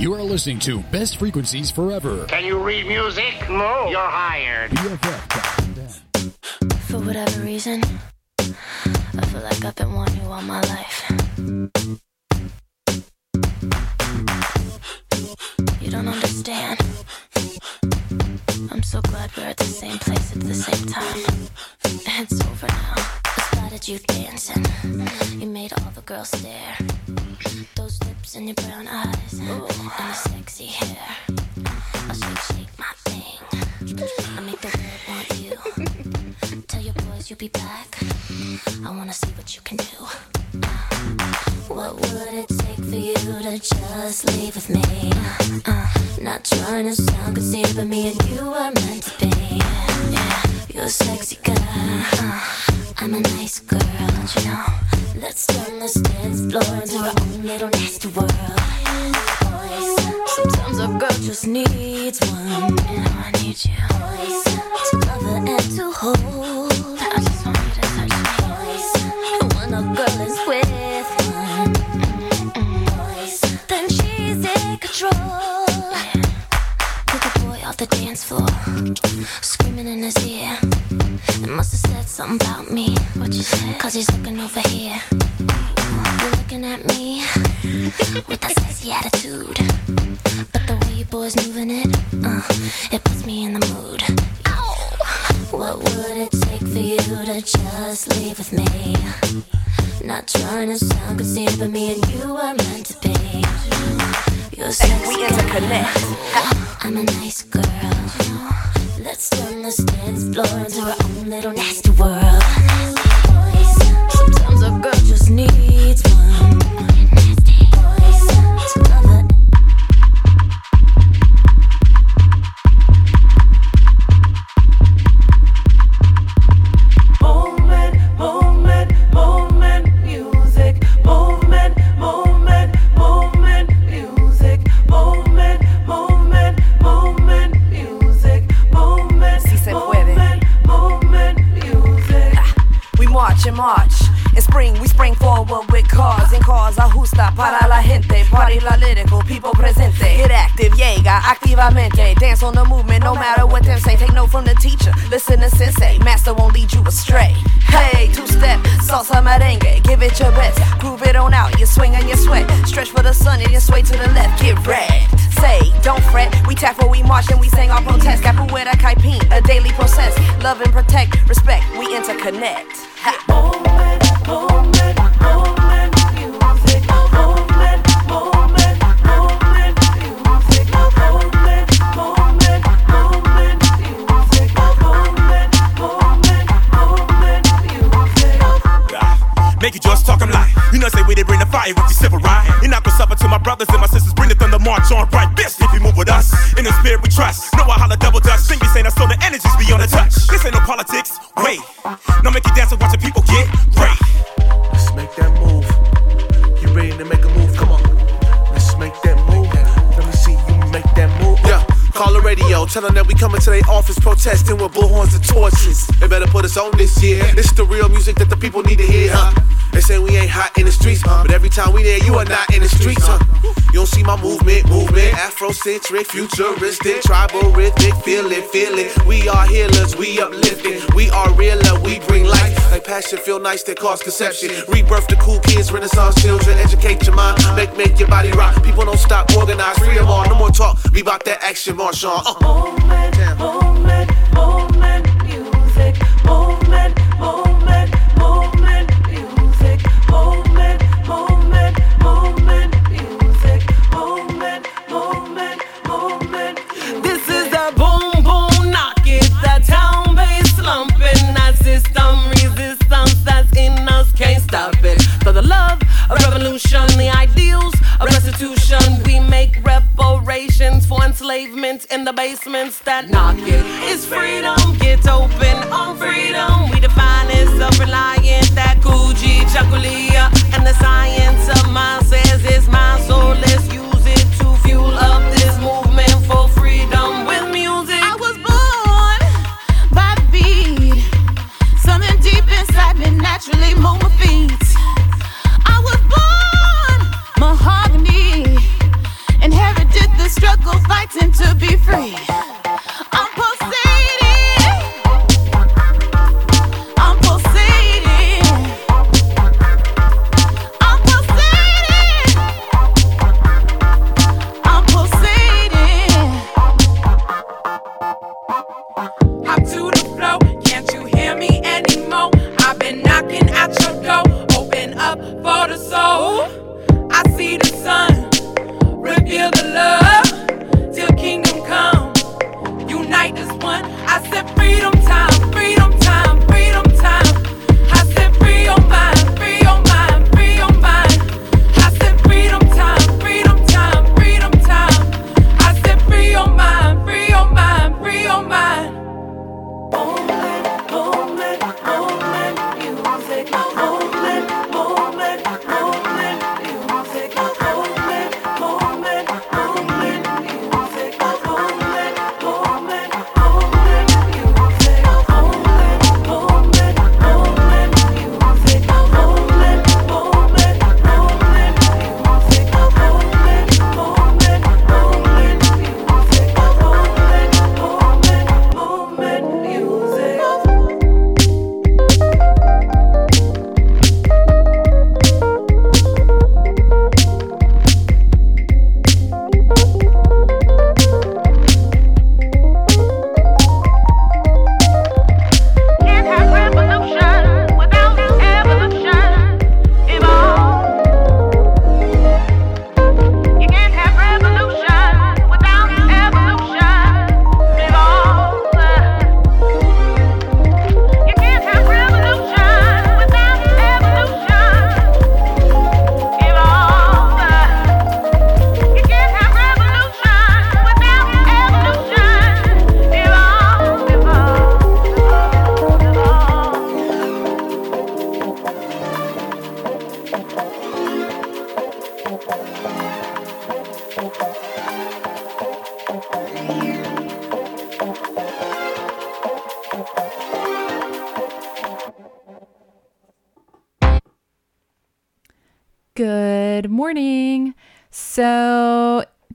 You are listening to Best Frequencies Forever. Can you read music? No. You're hired. For whatever reason, I feel like I've been wanting you all my life. You don't understand. I'm so glad we're at the same place at the same time. It's over now. I spotted you dancing. You made all the girls stare. Those lips and your brown eyes. And the sexy hair. I'll shake, shake my thing. I make the world want you. Tell your boys you'll be back. I wanna see what you can do. What would it for you to just leave with me? Uh, not trying to sound conceited, but me and you are meant to be. Yeah, you're a sexy girl. Uh, I'm a nice girl, you know? Let's turn this dance floor into our own little nasty world. Sometimes a girl just needs one, and I need you to love and to hold. I just want you to touch me. And when a girl is with then she's in control. Pick a boy off the dance floor, screaming in his ear. It must have said something about me. What you said? Cause he's looking over here. You're looking at me with that sexy attitude. But the way you boys moving it, uh, it puts me in the mood. Ow! What would it take for you to just leave with me? Not trying to sound conceited, but me and you are meant to be. You're sexy. we interconnect. I'm a nice girl. Let's turn this dance floor into our own little nasty world. Sometimes a girl just needs one. March and march. In spring, we spring forward with cars and cars ajusta para la gente. Party la lyrical, people presente. Get active, llega activamente. Dance on the movement, no matter what them say. Take note from the teacher, listen to sensei. Master won't lead you astray. Hey, two step, salsa merengue. Give it your best, groove it on out. You swing and you sweat. Stretch for the sun and you sway to the left. Get red. Say, don't fret. We tap where we march and we sing our protest. Capoeira caipin, a daily process. Love and protect, respect. We interconnect. Ha. Make it just talk, I'm. You know, say we did bring the fire with the civil right. And not gonna suffer to my brothers and my sisters. Bring the thunder march on right this. If you move with us, in the spirit we trust. Know I holla double dutch. Think we saying I so the energies be on the touch. This ain't no politics. Wait. No make you dance and watch the people get great. Let's make that move. You ready to make a move? Come on. Call the radio, tell them that we coming to their office protesting with bullhorns and torches. They better put us on this year. This is the real music that the people need to hear, huh? They say we ain't hot in the streets, but every time we there, you are not in the streets, huh? You don't see my movement, movement, Afrocentric, futuristic, tribal, rhythmic, feel it, feel it. We are healers, we uplifting, we are realer, we bring life. Like passion, feel nice, that cause conception. Rebirth the cool kids, renaissance children, educate your mind, make make your body rock. People don't stop, organize, free them all, no more talk. Be about that action, march on. Uh. Moment, moment, moment, in the basements that knock it. It's freedom, get open on freedom. We define it self-reliant, that Kujichagulia, and the science of mind says it's my soul. Let's use it to fuel up this movement for freedom with music. I was born by the beat. Something deep inside me naturally move my feet. Struggle, fighting to be free.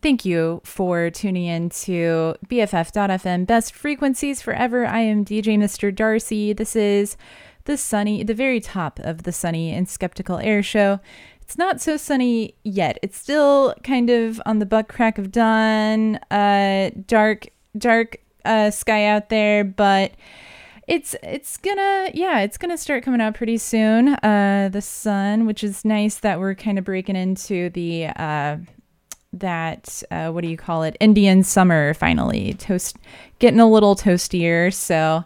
Thank you for tuning in to BFF.FM Best Frequencies Forever. I am DJ Mr. Darcy. This is the sunny, the very top of the sunny and skeptical air show. It's not so sunny yet. It's still kind of on the butt crack of dawn, uh, dark, dark uh, sky out there, but it's it's gonna yeah it's gonna start coming out pretty soon uh the sun which is nice that we're kind of breaking into the uh that uh what do you call it? Indian summer finally. Toast getting a little toastier. So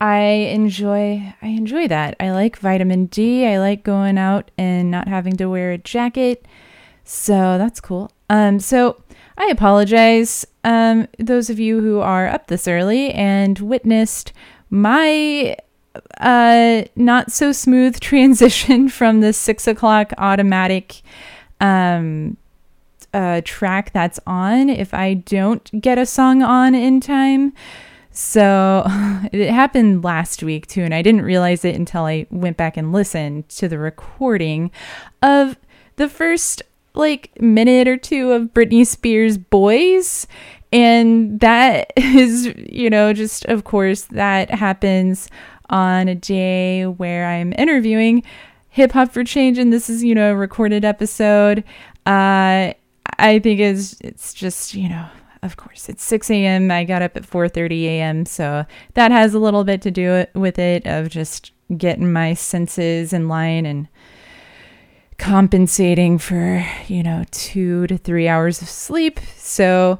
i enjoy i enjoy that. I like vitamin d. I like going out and not having to wear a jacket. So that's cool. Um so i apologize um those of you who are up this early and witnessed my uh not so smooth transition from the six o'clock automatic um track that's on if i don't get a song on in time. So it happened last week too and i didn't realize it until i went back and listened to the recording of the first like minute or two of Britney Spears Boys. And that is you know just of course that happens on a day where I'm interviewing Hip Hop for Change and this is you know a recorded episode. Uh I think is it's just you know of course it's 6 a.m i got up at 4.30 a.m so that has a little bit to do it with it of just getting my senses in line and compensating for you know two to three hours of sleep. So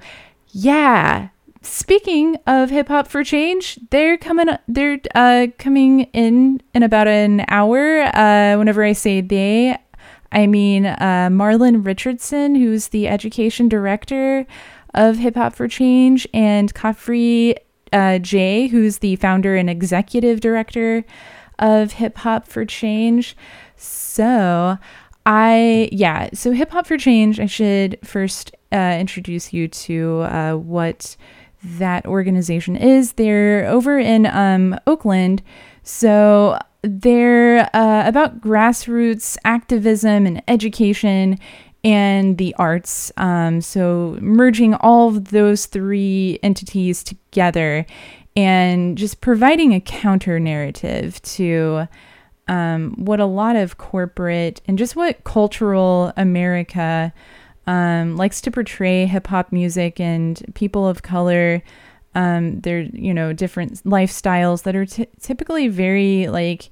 yeah speaking of hip hop for change they're coming they're uh coming in in about an hour uh whenever i say they i mean uh marlon richardson who's the education director of hip hop for change and Khafre uh, Jay, who's the founder and executive director of Hip Hop for Change. So, I, yeah, so Hip Hop for Change, I should first uh, introduce you to uh, what that organization is. They're over in um, Oakland. So, they're uh, about grassroots activism and education and the arts. Um, so merging all of those three entities together and just providing a counter narrative to um, what a lot of corporate and just what cultural America um, likes to portray hip hop music and people of color. Um, they're you know different lifestyles that are t- typically very like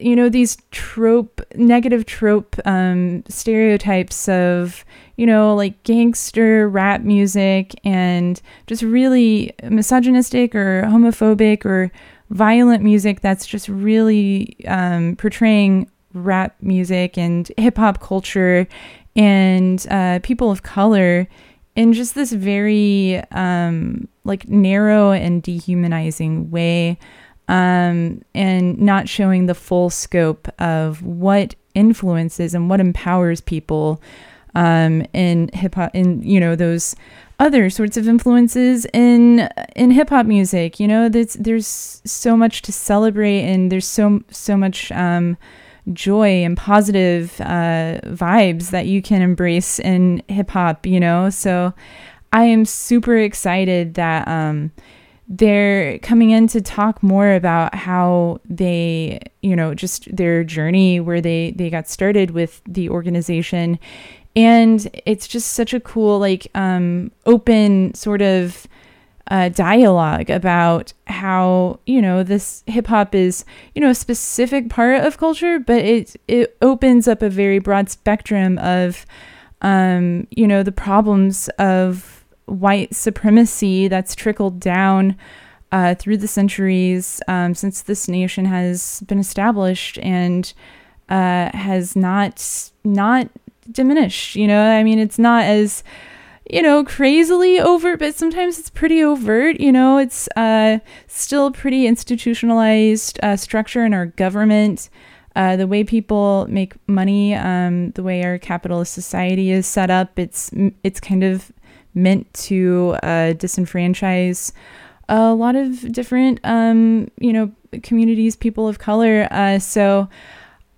you know these trope negative trope um, stereotypes of you know like gangster rap music and just really misogynistic or homophobic or violent music that's just really um, portraying rap music and hip hop culture and uh, people of color in just this very um, like narrow and dehumanizing way um, and not showing the full scope of what influences and what empowers people um, in hip hop, in you know those other sorts of influences in in hip hop music. You know, there's there's so much to celebrate, and there's so so much um, joy and positive uh, vibes that you can embrace in hip hop. You know, so I am super excited that. Um, they're coming in to talk more about how they, you know, just their journey where they they got started with the organization and it's just such a cool like um open sort of uh, dialogue about how you know this hip hop is you know a specific part of culture, but it it opens up a very broad spectrum of um, you know the problems of white supremacy that's trickled down uh, through the centuries um, since this nation has been established and uh, has not not diminished. You know, I mean, it's not as you know crazily overt, but sometimes it's pretty overt. You know, it's uh, still pretty institutionalized uh, structure in our government. Uh, the way people make money, um, the way our capitalist society is set up, it's it's kind of meant to uh, disenfranchise a lot of different, um, you know, communities, people of color. Uh, so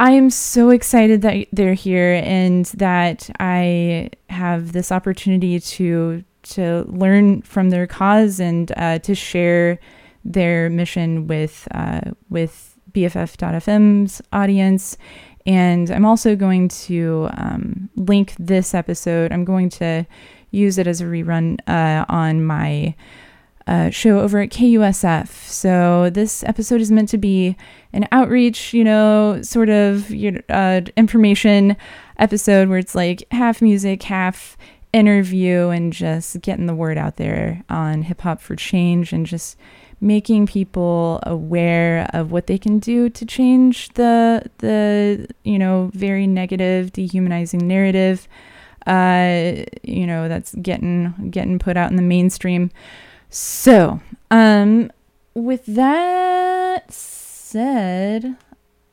I am so excited that they're here and that I have this opportunity to to learn from their cause and uh, to share their mission with uh, with BFF.FM's audience. And I'm also going to um, link this episode. I'm going to use it as a rerun uh, on my uh, show over at KUSF. So this episode is meant to be an outreach, you know, sort of you uh, information episode where it's like half music, half interview, and just getting the word out there on hip hop for change and just making people aware of what they can do to change the the you know very negative dehumanizing narrative uh, you know, that's getting getting put out in the mainstream. So, um, with that said,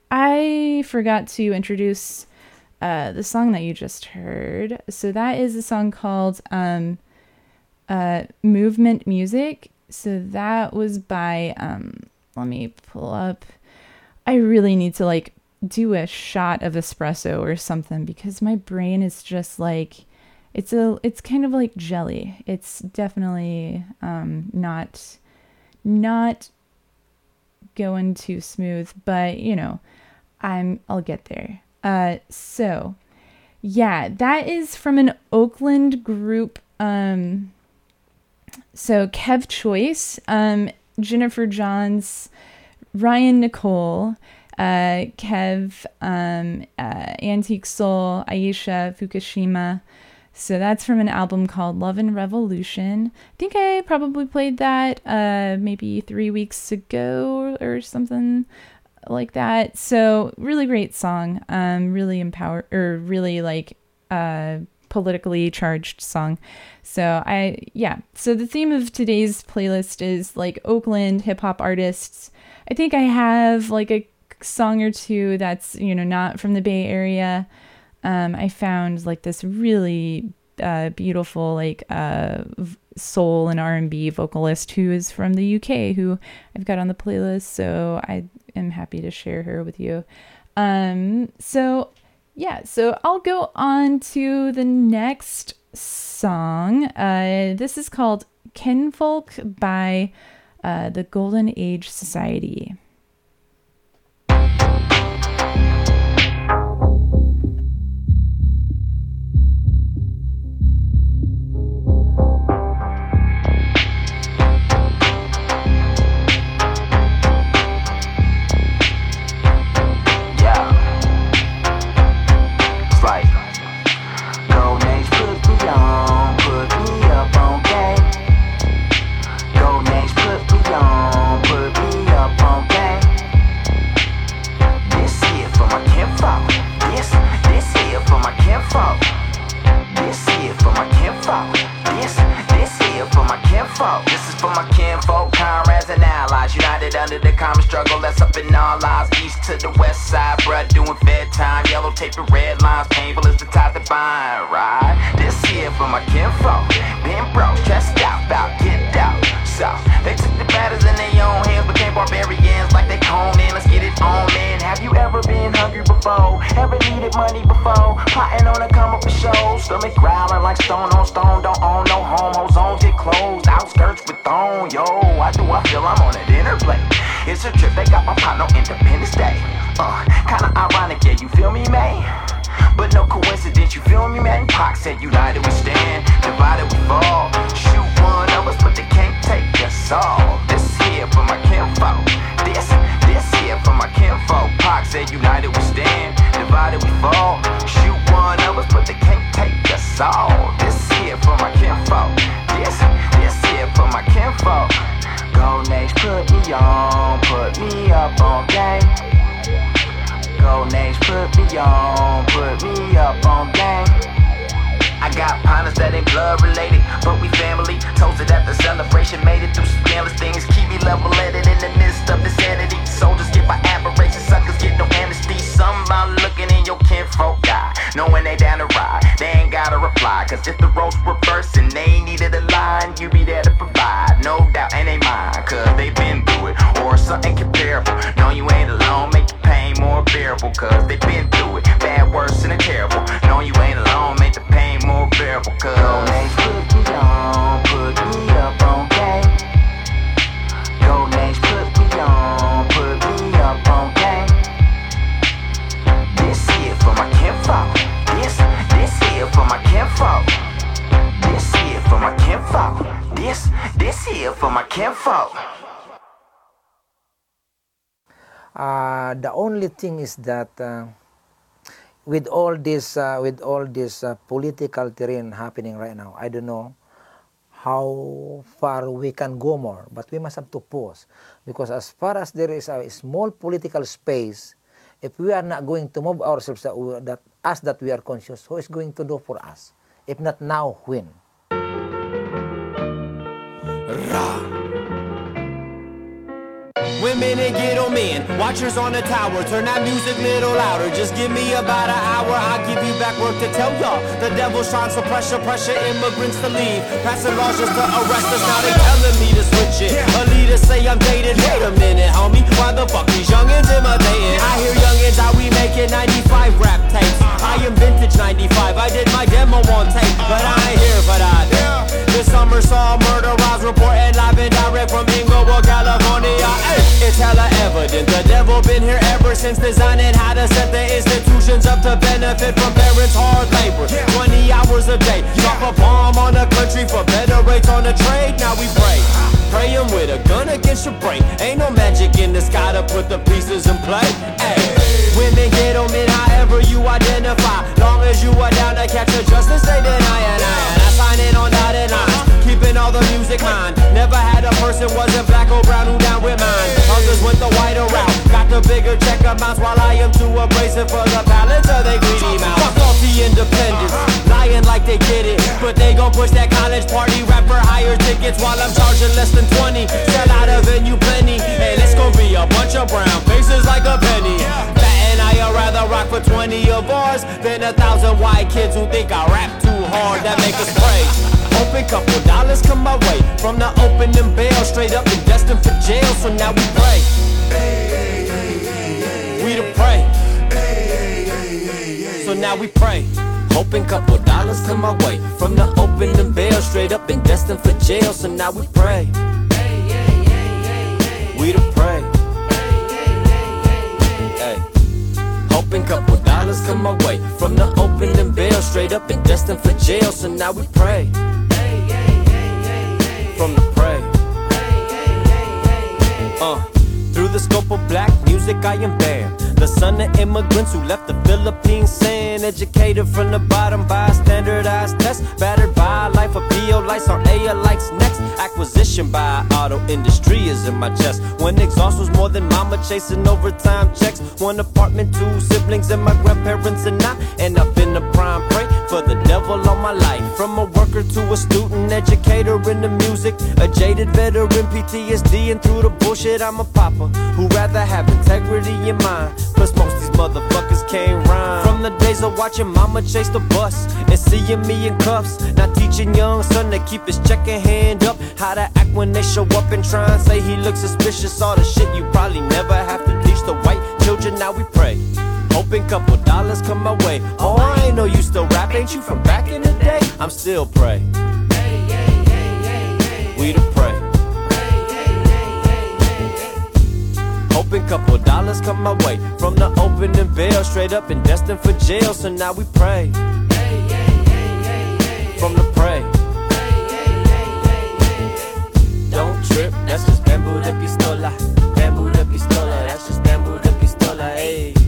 I forgot to introduce uh, the song that you just heard. So that is a song called um, uh, "Movement Music." So that was by um, let me pull up. I really need to like do a shot of espresso or something because my brain is just like it's a it's kind of like jelly. It's definitely um, not not going too smooth, but you know, I'm I'll get there. Uh, so yeah, that is from an Oakland group. Um, so Kev Choice, um, Jennifer Johns, Ryan Nicole uh, Kev, um, uh, Antique Soul, Aisha, Fukushima. So that's from an album called Love and Revolution. I think I probably played that uh, maybe three weeks ago or something like that. So really great song. Um, really empower or really like uh politically charged song. So I yeah. So the theme of today's playlist is like Oakland hip hop artists. I think I have like a song or two that's you know not from the Bay Area, um, I found like this really uh, beautiful like uh, soul and R and B vocalist who is from the UK who I've got on the playlist. So I am happy to share her with you. Um, so Yeah, so I'll go on to the next song. Uh, this is called Kinfolk by uh, the Golden Age Society. Is that uh, with all this uh, with all this uh, political terrain happening right now, I don't know how far we can go more, but we must have to pause because as far as there is a small political space, if we are not going to move ourselves that, we, that us that we are conscious, who is going to do for us? If not now, when? Women and ghetto men, watchers on the tower, turn that music little louder. Just give me about an hour, I'll give you back work to tell y'all. The devil's trying to pressure, pressure immigrants to leave. Passing laws just to arrest us, now they telling me to switch it. Leader say I'm dated, wait a minute, homie. Why the fuck these youngins imitating? I hear youngins how we making 95 rap tapes. I am vintage 95, I did my demo on tape, but I ain't here for that. Evident. The devil been here ever since designing how to set the institutions up to benefit from parents' hard labor. 20 hours a day. Drop a bomb on the country for better rates on the trade. Now we pray. Praying with a gun against your brain. Ain't no magic in the sky to put the pieces in play. Hey, women, ghetto men, however you identify. Long as you are down to catch a justice, they deny and I. Sign in on dotted lines. Keeping all the music mine. Never had a person wasn't black or brown who down with mine. Others went the whiter route. Got the bigger check amounts while I am too abrasive for the palates of they greedy mouth. Fuck off the independence. Lying like they get it. But they gon' push that college party rap for higher tickets while I'm charging less than 20. Sell out a venue plenty. And it's gon' be a bunch of brown faces like a penny. I'd rather rock for 20 of ours than a thousand white kids who think I rap too hard that make us pray. Open couple dollars come my way from the opening bail, straight up and destined for jail. So now we pray. We to pray. So now we pray. Hoping couple dollars come my way. From the opening bail, straight up and destined for jail. So now we pray. We to pray. Hoping couple dollars come my way. From the opening bail, straight up and destined for jail. So now we pray. From the pray. Uh, through the scope of black music, I am banned. The son of immigrants who left the Philippines saying educated from the bottom by a standardized test. Battered by life of PO lights on AR lights next. Acquisition by auto industry is in my chest. When exhaust was more than mama chasing overtime checks. One apartment, two siblings, and my grandparents and I. And I've been a prime prey for the devil all my life. From a worker to a student, educator in the music. A jaded veteran, PTSD, and through the bullshit, I'm a papa who rather have integrity in mind. Plus, most these motherfuckers can't rhyme. From the days of watching mama chase the bus and seeing me in cuffs. Now teaching young son to keep his checking hand up. How to act when they show up and try and say he looks suspicious. All the shit you probably never have to teach the white children. Now we pray. Hoping couple dollars come my way. Oh, I ain't no you still rap, ain't you from back in the day? I'm still pray. We to pray. Hoping couple dollars come my way. From the opening bell, straight up and destined for jail. So now we pray. From the pray. Don't trip, that's just Bambu DePistola. Bamboo de pistola, that's just bamboo de pistola. Hey,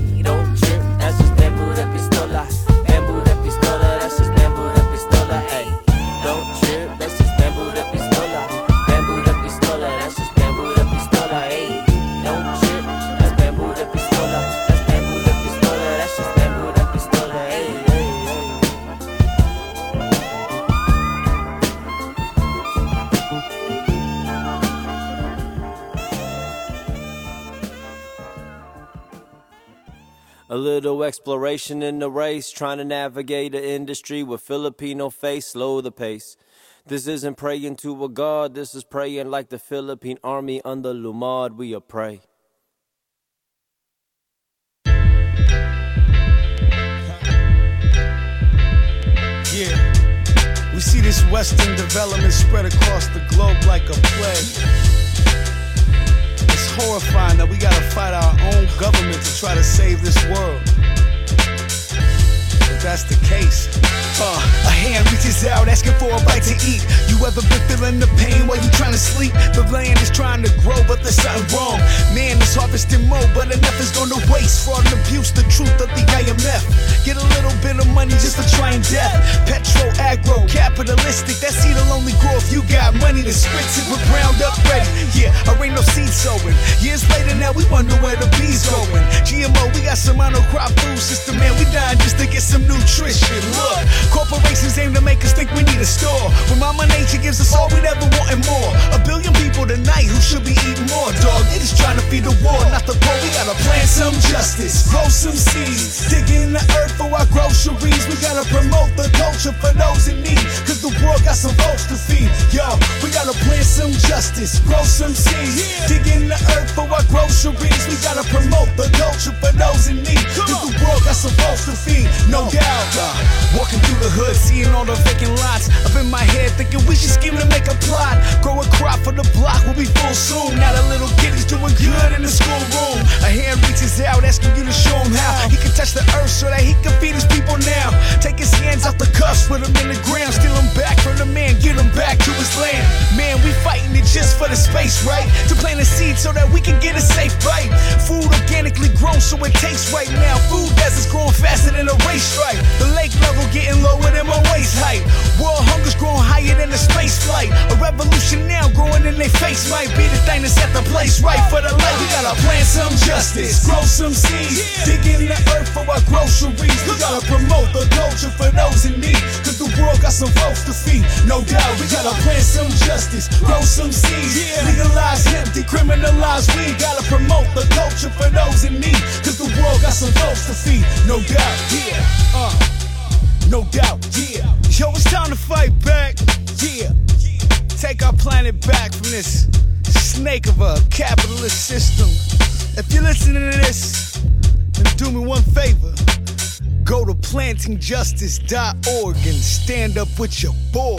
A little exploration in the race, trying to navigate the industry with Filipino face, slow the pace. This isn't praying to a god, this is praying like the Philippine army under Lumad. We are pray. Yeah. We see this Western development spread across the globe like a plague. Horrifying that we gotta fight our own government to try to save this world. That's the case. Uh, a hand reaches out asking for a bite to eat. You ever been feeling the pain while you trying to sleep? The land is trying to grow, but there's something wrong. Man is harvesting more, but enough is going to waste. Fraud and abuse, the truth of the IMF. Get a little bit of money just for trying death. Petro, agro, capitalistic. That seed'll only grow if you got money to spit it with ground up ready. Yeah, I ain't no seed sowing. Years later, now we wonder where the bees going. GMO, we got some monocrop food system, man. We dying just to get some nutrition. Look, corporations aim to make us think we need a store. When Mama Nature gives us all we'd ever want and more. A billion people tonight who should be eating more, dog. They just trying to feed the war, not the poor. We gotta plant some justice, grow some seeds, dig in the earth for our groceries. We gotta promote the culture for those in need, cause the world got some folks to feed. Yo, we gotta plant some justice, grow some seeds, dig in the earth for our groceries. We gotta promote the culture for those in need, cause the world got some folks to feed. No doubt. Walking through the hood, seeing all the vacant lots. Up in my head, thinking we should scheme to make a plot. Grow a crop for the block, we'll be full soon. Now the little kiddies doing good in the schoolroom. A hand reaches out, asking you to show him how he can touch the earth so that he can feed his people now. Take his hands off the cuffs, put him in the ground, steal him back from the man, get him back to his land. Man, we fighting it just for the space, right? To plant a seed so that we can get a safe bite. Food organically grown so it tastes right now. Food deserts growing faster than a race The lake level getting lower than my waist height. World hunger's growing higher than a space flight. A revolution now growing in their face might be the thing that set the place right for the light. We gotta plant some justice, grow some seeds, dig in the earth for our groceries. We gotta promote the culture for those in need, cause the world got some folks to feed. No doubt, we gotta plant some justice, grow some seeds, legalize hemp, decriminalize weed. Gotta promote the culture for those in need, cause the world got some folks to feed. No doubt, yeah, uh, no doubt, yeah. Yo, it's time to fight back, yeah. Take our planet back from this snake of a capitalist system. If you're listening to this, then do me one favor. Go to plantingjustice.org and stand up with your boy.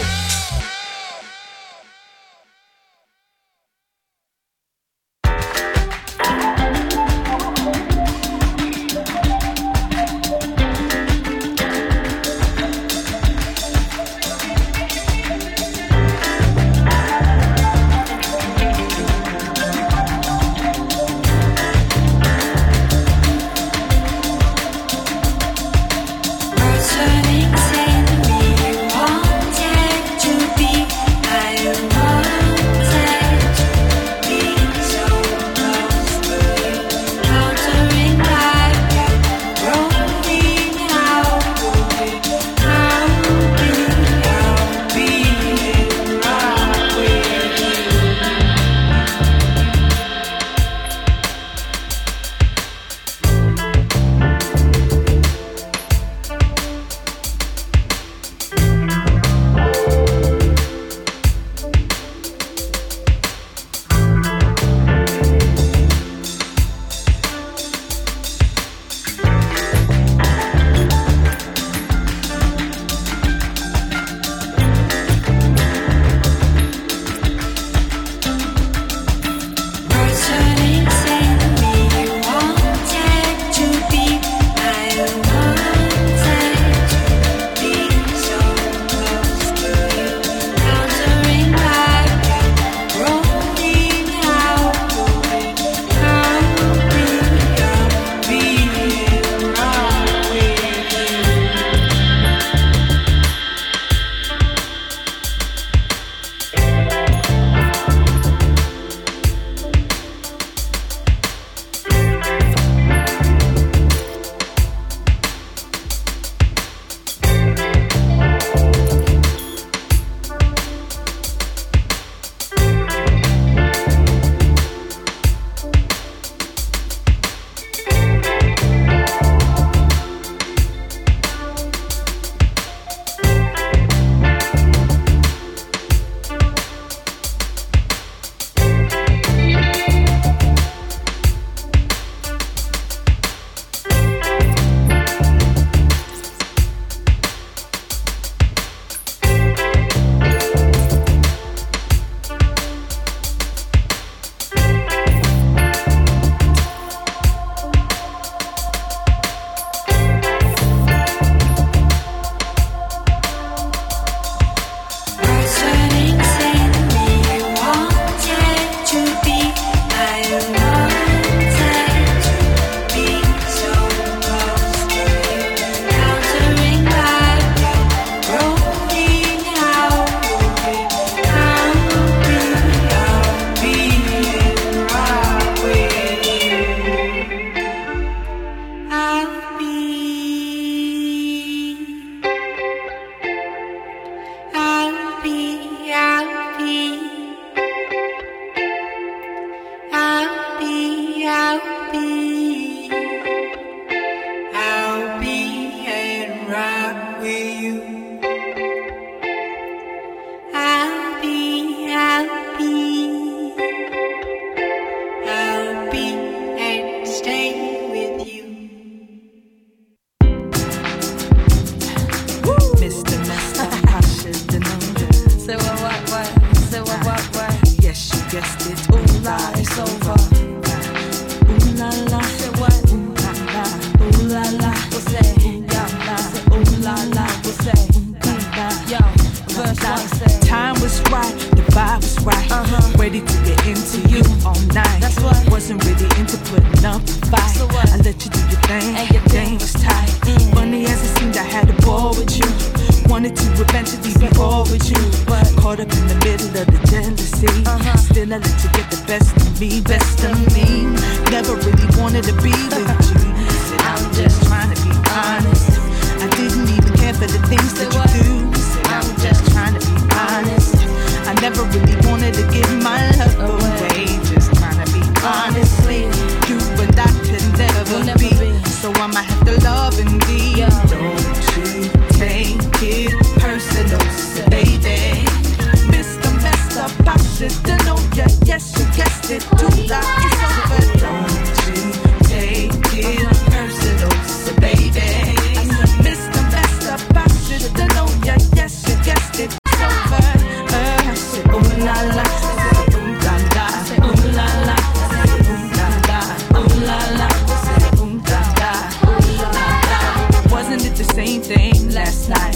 Wasn't it the same thing last night?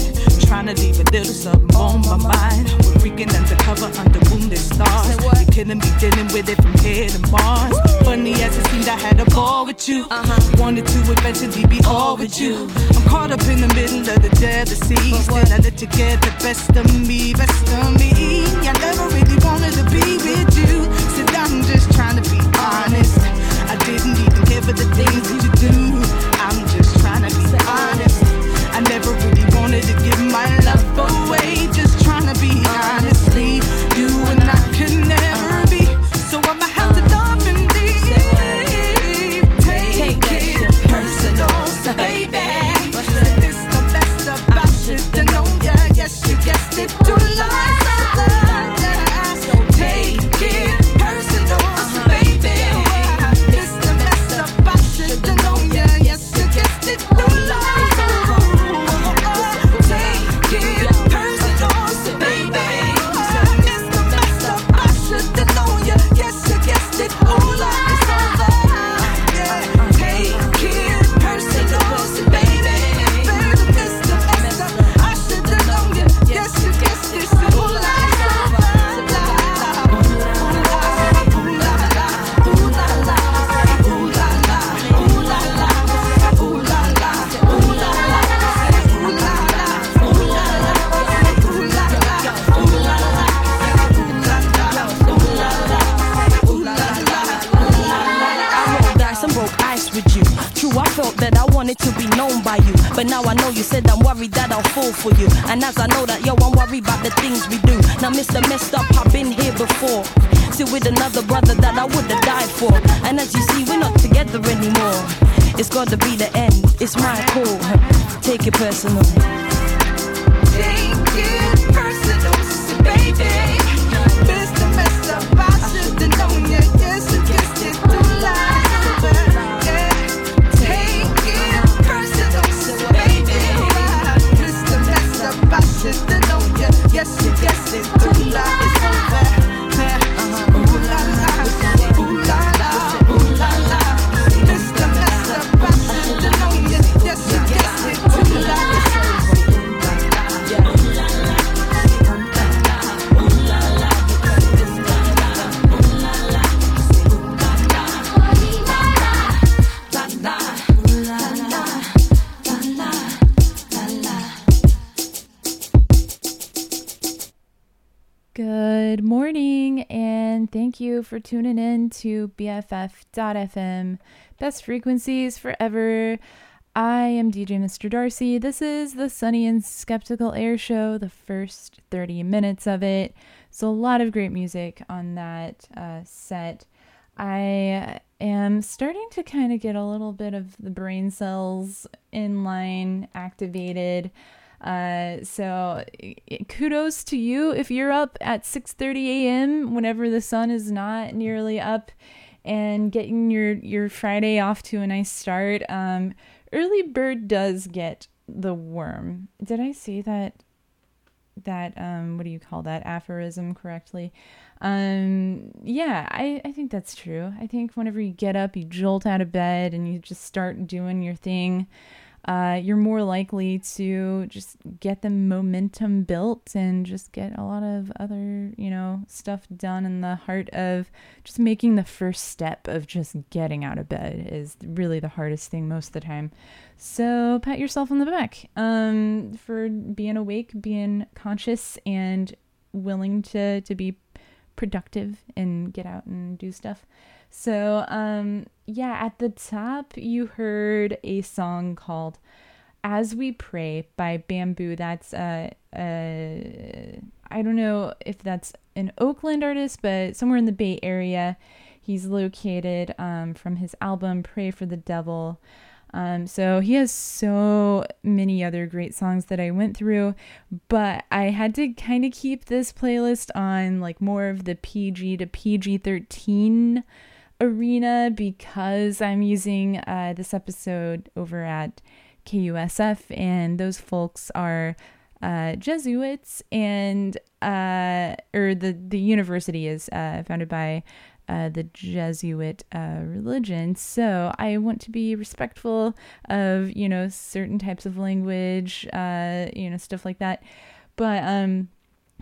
Working undercover under moonlit stars. You couldn't be dealing with it from here to Mars. Funny as it seemed, I had a ball with you. Wanted to eventually be all with you. I'm caught up in the middle of the dead sea. Still, I let you get the best of me, best of me. I never really wanted to be with you. Said I'm just trying to be honest. I didn't even care for the things that you do. I'm just trying to be honest. I never really wanted to give my love away. But now I know you said I'm worried that I'll fall for you. And as I know that, yo, I'm worried about the things we do. Now, Mr. Messed Up, I've been here before. Still with another brother that I would have died for. And as you see, we're not together anymore. It's gotta be the end, it's my call. Take it personal. Take it personal, you for tuning in to BFF.FM, best frequencies forever. I am DJ Mr. Darcy. This is the Sunny and Skeptical Air Show, the first 30 minutes of it. So, a lot of great music on that uh, set. I am starting to kind of get a little bit of the brain cells in line activated. Uh, so kudos to you if you're up at 6:30 a.m. whenever the sun is not nearly up and getting your your Friday off to a nice start. Um, early bird does get the worm. Did I say that that um what do you call that aphorism correctly um yeah i i think that's true i think whenever you get up you jolt out of bed and you just start doing your thing uh you're more likely to just get the momentum built and just get a lot of other you know stuff done in the heart of just making the first step of just getting out of bed is really the hardest thing most of the time so pat yourself on the back um, for being awake, being conscious, and willing to to be productive and get out and do stuff. So um, yeah, at the top you heard a song called "As We Prey" by Bambu. That's uh, uh, I don't know if that's an Oakland artist, but somewhere in the Bay Area. He's located um, from his album "Prey for the Devil." Um, so he has so many other great songs that I went through, but I had to kind of keep this playlist on like more of the PG to PG 13 arena because I'm using uh, this episode over at KUSF, and those folks are uh, Jesuits, and uh, or the the university is uh, founded by uh, the Jesuit uh, religion. So I want to be respectful of you know certain types of language, you know stuff like that. But um,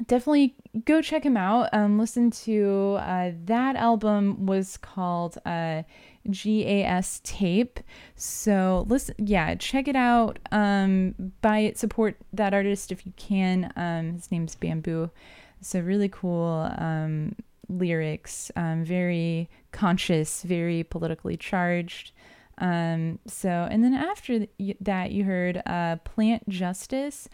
definitely go check him out. Um, listen to uh, that album was called uh, GAS Tape. So listen, yeah, check it out. Um, buy it, support that artist if you can. Um, his name's Bambu. So really cool um, lyrics, um, very conscious, very politically charged. Um, so, and then after that, you heard uh, Plant Justice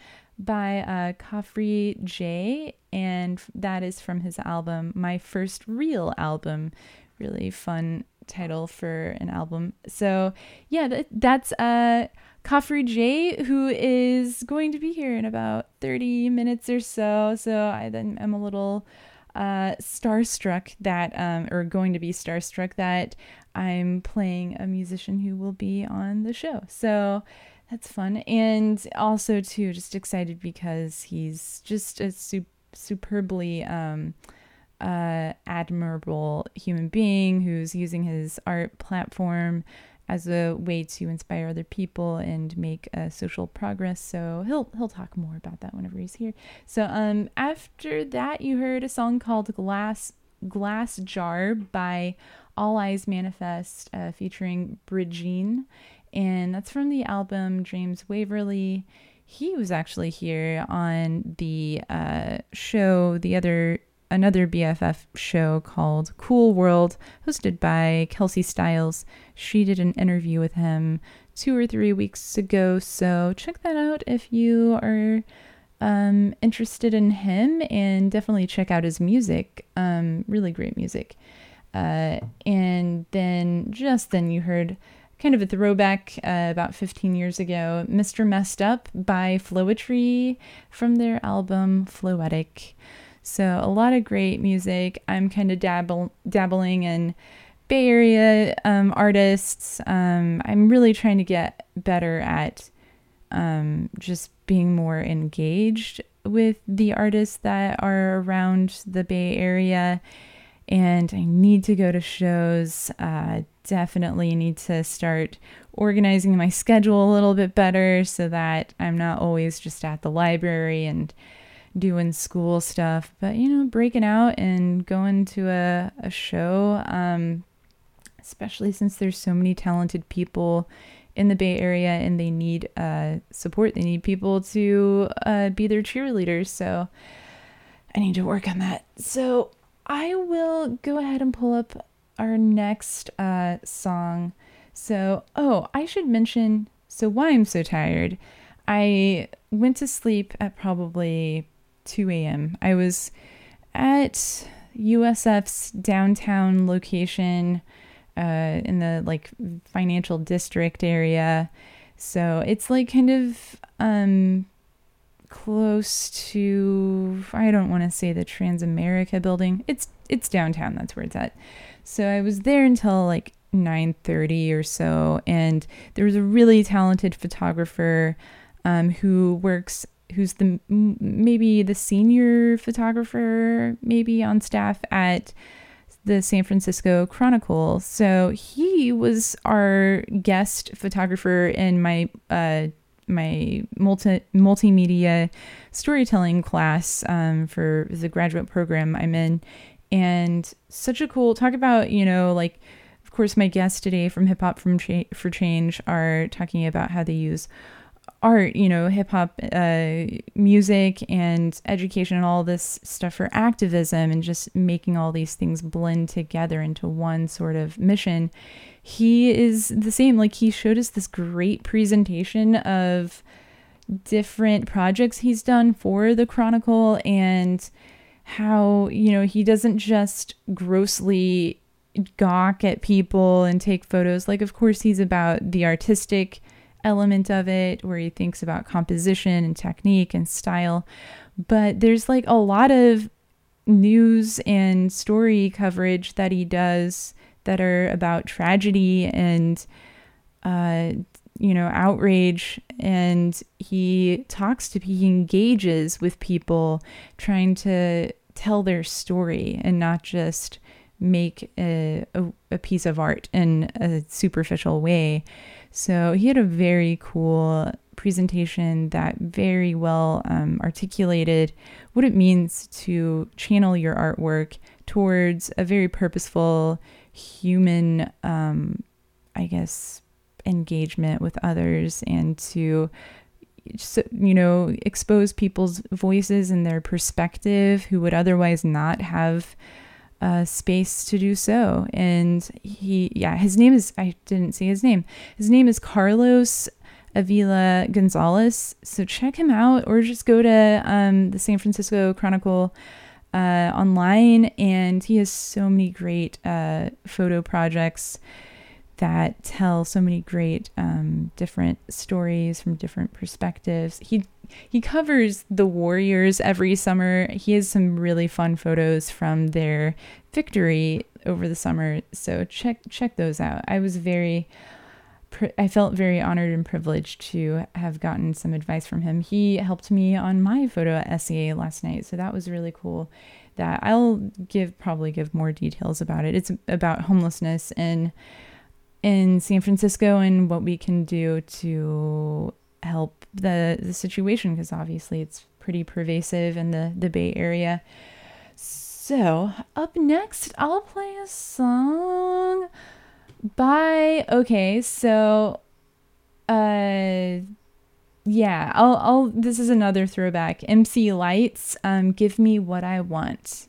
by uh, Khafre Jay, and that is from his album, My First Real Album. Really fun title for an album. So, yeah, that, that's uh, Khafre Jay, who is going to be here in about 30 minutes or so. So, I then am a little uh, starstruck that, um, or going to be starstruck that I'm playing a musician who will be on the show. So that's fun. And also, too, just excited because he's just a su- superbly um, uh, admirable human being who's using his art platform as a way to inspire other people and make uh, social progress. So he'll he'll talk more about that whenever he's here. So um after that you heard a song called Glass Glass Jar by Alleyes Manifest uh, featuring Bridgine and that's from the album Dreams Waverly. He was actually here on the uh, show the other another BFF show called Cool World, hosted by Kelsey Styles. She did an interview with him two or three weeks ago, so check that out if you are um, interested in him, and definitely check out his music. Um, really great music. Uh, and then just then you heard kind of a throwback uh, about 15 years ago, Mr. Messed Up by Floetry from their album Floetic. So a lot of great music. I'm kind of dabble dabbling in Bay Area um, artists. Um, I'm really trying to get better at um, just being more engaged with the artists that are around the Bay Area. And I need to go to shows. Uh, definitely need to start organizing my schedule a little bit better so that I'm not always just at the library and doing school stuff, but you know, breaking out and going to a, a show, um, especially since there's so many talented people in the Bay Area and they need uh, support. They need people to uh, be their cheerleaders. So I need to work on that. So I will go ahead and pull up our next uh, song. So, oh, I should mention so why I'm so tired. I went to sleep at probably 2 a.m. I was at USF's downtown location uh, in the like financial district area. So it's like kind of um, close to I don't want to say the Transamerica building. It's it's downtown. That's where it's at. So I was there until like 9:30 or so, and there was a really talented photographer um, who works who's the maybe the senior photographer maybe on staff at the San Francisco Chronicle. So he was our guest photographer in my uh, my multi multimedia storytelling class um, for the graduate program I'm in, and such a cool talk about you know like. Of course, my guests today from Hip Hop from for Change are talking about how they use art, you know, hip hop uh, music and education and all this stuff for activism and just making all these things blend together into one sort of mission. He is the same. Like, he showed us this great presentation of different projects he's done for the Chronicle and how, you know, he doesn't just grossly gawk at people and take photos. Like, of course, he's about the artistic element of it where he thinks about composition and technique and style. But there's like a lot of news and story coverage that he does that are about tragedy and uh, you know outrage. And he talks to he engages with people trying to tell their story and not just make a, a, a piece of art in a superficial way. So he had a very cool presentation that very well um, articulated what it means to channel your artwork towards a very purposeful human, um, I guess, engagement with others and to so, you know expose people's voices and their perspective who would otherwise not have uh, space to do so. And he yeah his name is i didn't see his name. His name is carlos avila gonzalez. So check him out or just go to um, the san francisco chronicle uh, online and he has so many great uh, photo projects that tell so many great um, different stories from different perspectives. He he covers the Warriors every summer. He has some really fun photos from their victory over the summer. So check check those out. I was very I felt very honored and privileged to have gotten some advice from him. He helped me on my photo essay last night, so that was really cool. That I'll give probably give more details about it. It's about homelessness and in San Francisco and what we can do to help the the situation because obviously it's pretty pervasive in the the Bay Area. So, up next, I'll play a song by okay, so uh yeah, I'll I'll this is another throwback. MC Lyte, um give me what I want.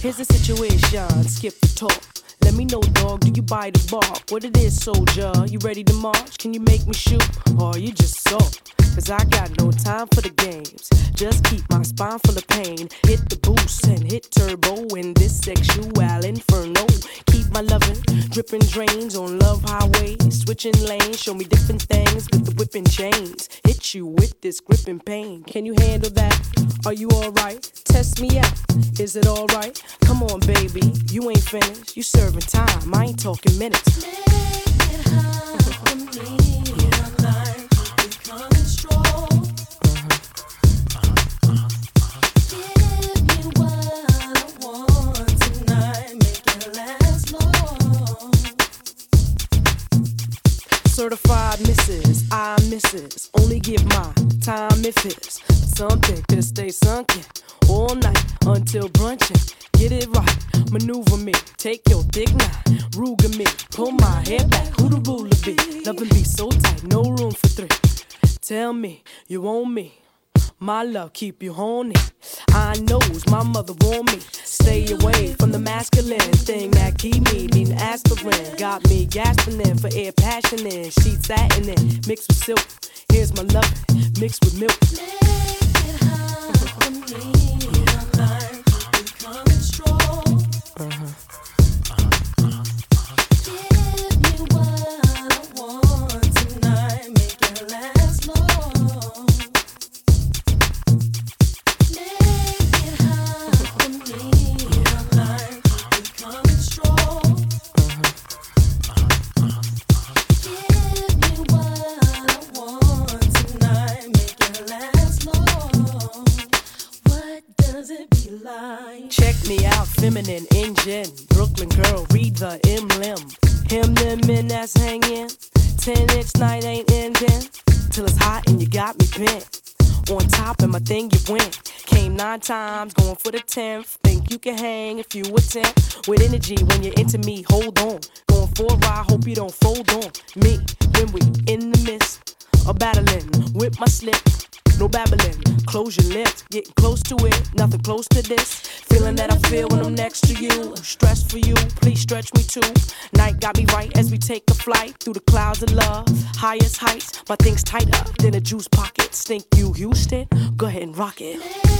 Here's the situation, skip the talk. Let me know, dog, do you buy the bark? What it is, soldier? You ready to march? Can you make me shoot? Or you just soft? Cause I got no time for the games. Just keep my spine full of pain. Hit the boost and hit turbo in this sexual inferno. Keep my loving dripping drains on love highway. Switching lanes, show me different things with the whipping chains. Hit you with this gripping pain. Can you handle that? Are you alright? Test me out. Is it alright? Come on, baby. You ain't finished. You serving time. I ain't talking minutes. Certified misses, I misses. Only give my time if it's something to stay sunken all night until brunching. Get it right, maneuver me, take your dick now, Ruger me, pull my hair back. Who the ruler be? Loving be so tight, no room for three. Tell me you want me. My love keep you horny. I knows my mother warned me. Stay away from the masculine thing that keep me needing aspirin. Got me gasping in for air passion in. Sheets satin in, mixed with silk. Here's my love, mixed with milk. Uh-huh. Check feminine engine. Brooklyn girl, read the emblem. Him, them men that's hanging. 10 inch night ain't ending. Till it's hot and you got me bent. On top of my thing you went. Came nine times, going for the tenth. Think you can hang if you attempt. With energy when you're into me, hold on. Going for a ride, hope you don't fold on. Me, when we in the midst of battling with my slip no babbling. Close your lips, getting close to it, nothing close to this. Feeling that I feel when I'm next to you. Stress for you, please stretch me too. Night got me right as we take a flight through the clouds of love. Highest heights, my things tighter than a juice pocket. Stink you, Houston? Go ahead and rock it. Yeah.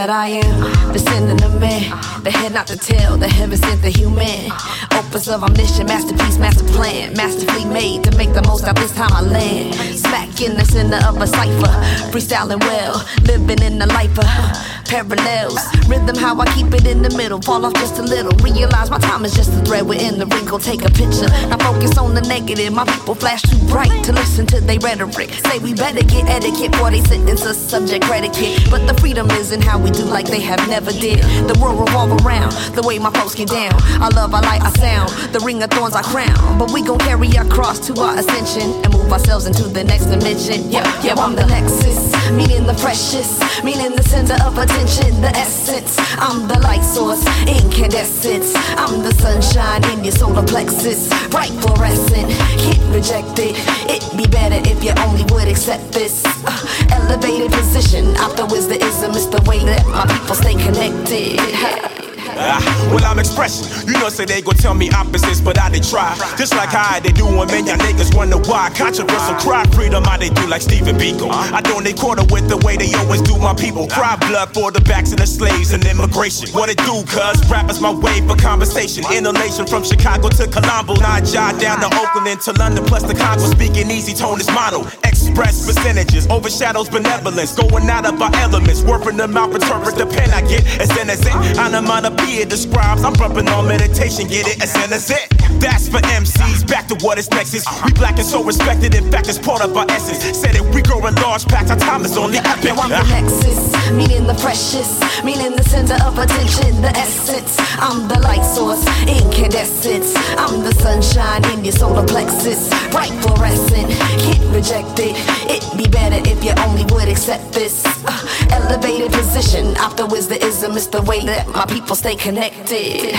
That I am, descendant of man, the head not the tail, the heaven sent the human. Opus of omniscient, masterpiece, master plan, masterfully made to make the most out this time I land. Smack in the center of a cipher, freestyling well, living in the life of parallels. Rhythm, how I keep it in the middle, fall off just a little. Realize my time is just a thread within the wrinkle. Take a picture, now focus on the negative. My people flash too bright to listen to their rhetoric. Say we better get etiquette for they sentence a subject predicate. But the freedom isn't how we do like they have never did. The world revolve around the way my folks get down. I love, I like, I sound. The ring of thorns I crown. But we gon' carry our cross to our ascension and move ourselves into the next dimension. Yeah, yeah, I'm the nexus, meaning the precious, meaning the center of attention, the essence. I'm the light source, incandescence. I'm the sunshine in your solar plexus, bright fluorescent. Get reject it. It'd be better if you only would accept this. Uh, elevated position, after wisdom is the way that my people stay connected. Ah, well, I'm expressing. You know, say they gon' tell me opposites, but I they try. Just like how they do when man, y'all niggas wonder why. Controversial cry freedom, how they do like Stephen Biko. I don't they quarter with the way they always do my people. Cry blood for the backs of the slaves and immigration. What it do, cuz rap is my way for conversation. Inhalation from Chicago to Colombo. Naja down to Oakland and to London, plus the Congo. Speaking easy tone is mono. Express percentages, overshadows benevolence. Going out of our elements, working them out, interpret the pen I get. As then as it, onomatopoeia describes. I'm bumping on meditation, get it as then as it. That's for MCs, back to what is next. We black and so respected, in fact, it's part of our essence. Said it, we grow in large packs, our time is only epic. Yo, I'm the nexus, meaning the precious, meaning the center of attention, the essence. I'm the light source, incandescence. I'm the sunshine in your solar plexus, bright fluorescent. Get rejected. It'd be better if you only would accept this. Uh, elevated position, after wisdom is the way that my people stay connected.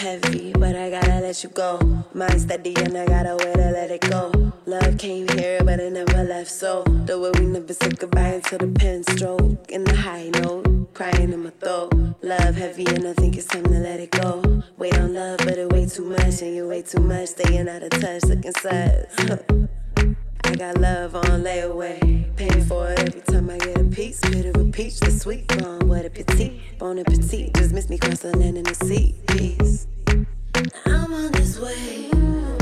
Heavy, but I gotta let you go. Mind steady and I got a way to let it go. Love came here, but it never left. So the way we never said goodbye until the pen stroke in the high note, crying in my throat. Love heavy and I think it's time to let it go. Wait on love, but it way too much and you way too much. Staying out of touch, looking sus. Got love on layaway. Paying for it every time I get a piece. Bit of a peach, the sweet bomb. What a petite, bon appetit. Just miss me cross the land in the sea. Peace. I'm on this way.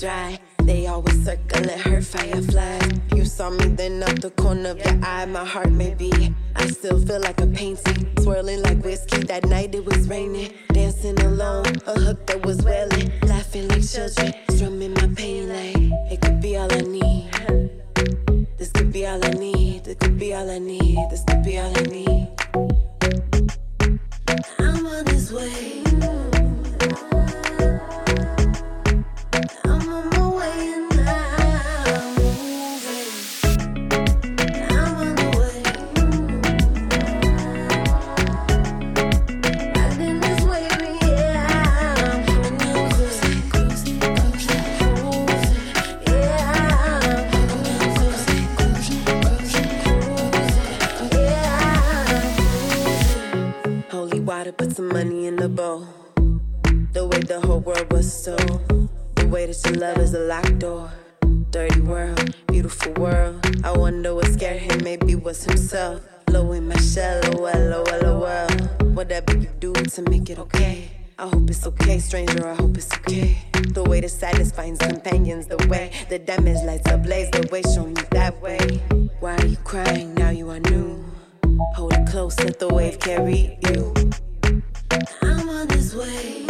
Dry. They always circle and her fireflies. You saw me then out the corner of your eye. My heart may be. I still feel like a painting. Swirling like whiskey. That night it was raining. Dancing alone. A hook that was wailing. Laughing like children. Way that your love is a locked door. Dirty world, beautiful world. I wonder what scared him, maybe was himself. Low in my shell, oh, well, oh well, oh well. Whatever you do to make it okay. I hope it's okay, stranger, I hope it's okay. The way the sadness finds companions, the way the damage lights ablaze, the way show me that way. Why are you crying? Now you are new. Hold it close, let the wave carry you. I'm on this way.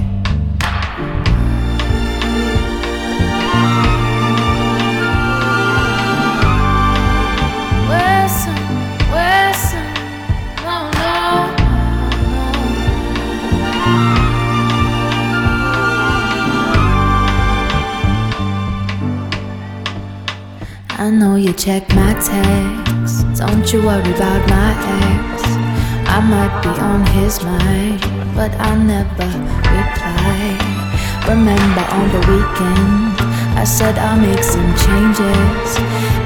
I know you check my texts. Don't you worry about my ex. I might be on his mind, but I'll never reply. Remember on the weekend, I said I'll make some changes,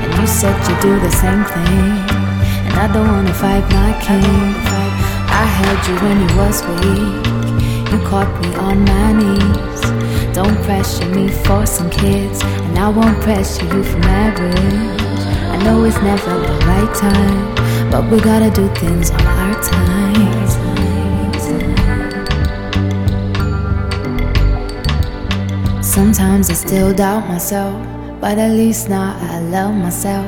and you said you'd do the same thing. And I don't wanna fight my king. I held you when you was weak. You caught me on my knees. Don't pressure me for some kids, and I won't pressure you for marriage. I know it's never the right time, but we gotta do things on our time. Sometimes I still doubt myself, but at least now I love myself.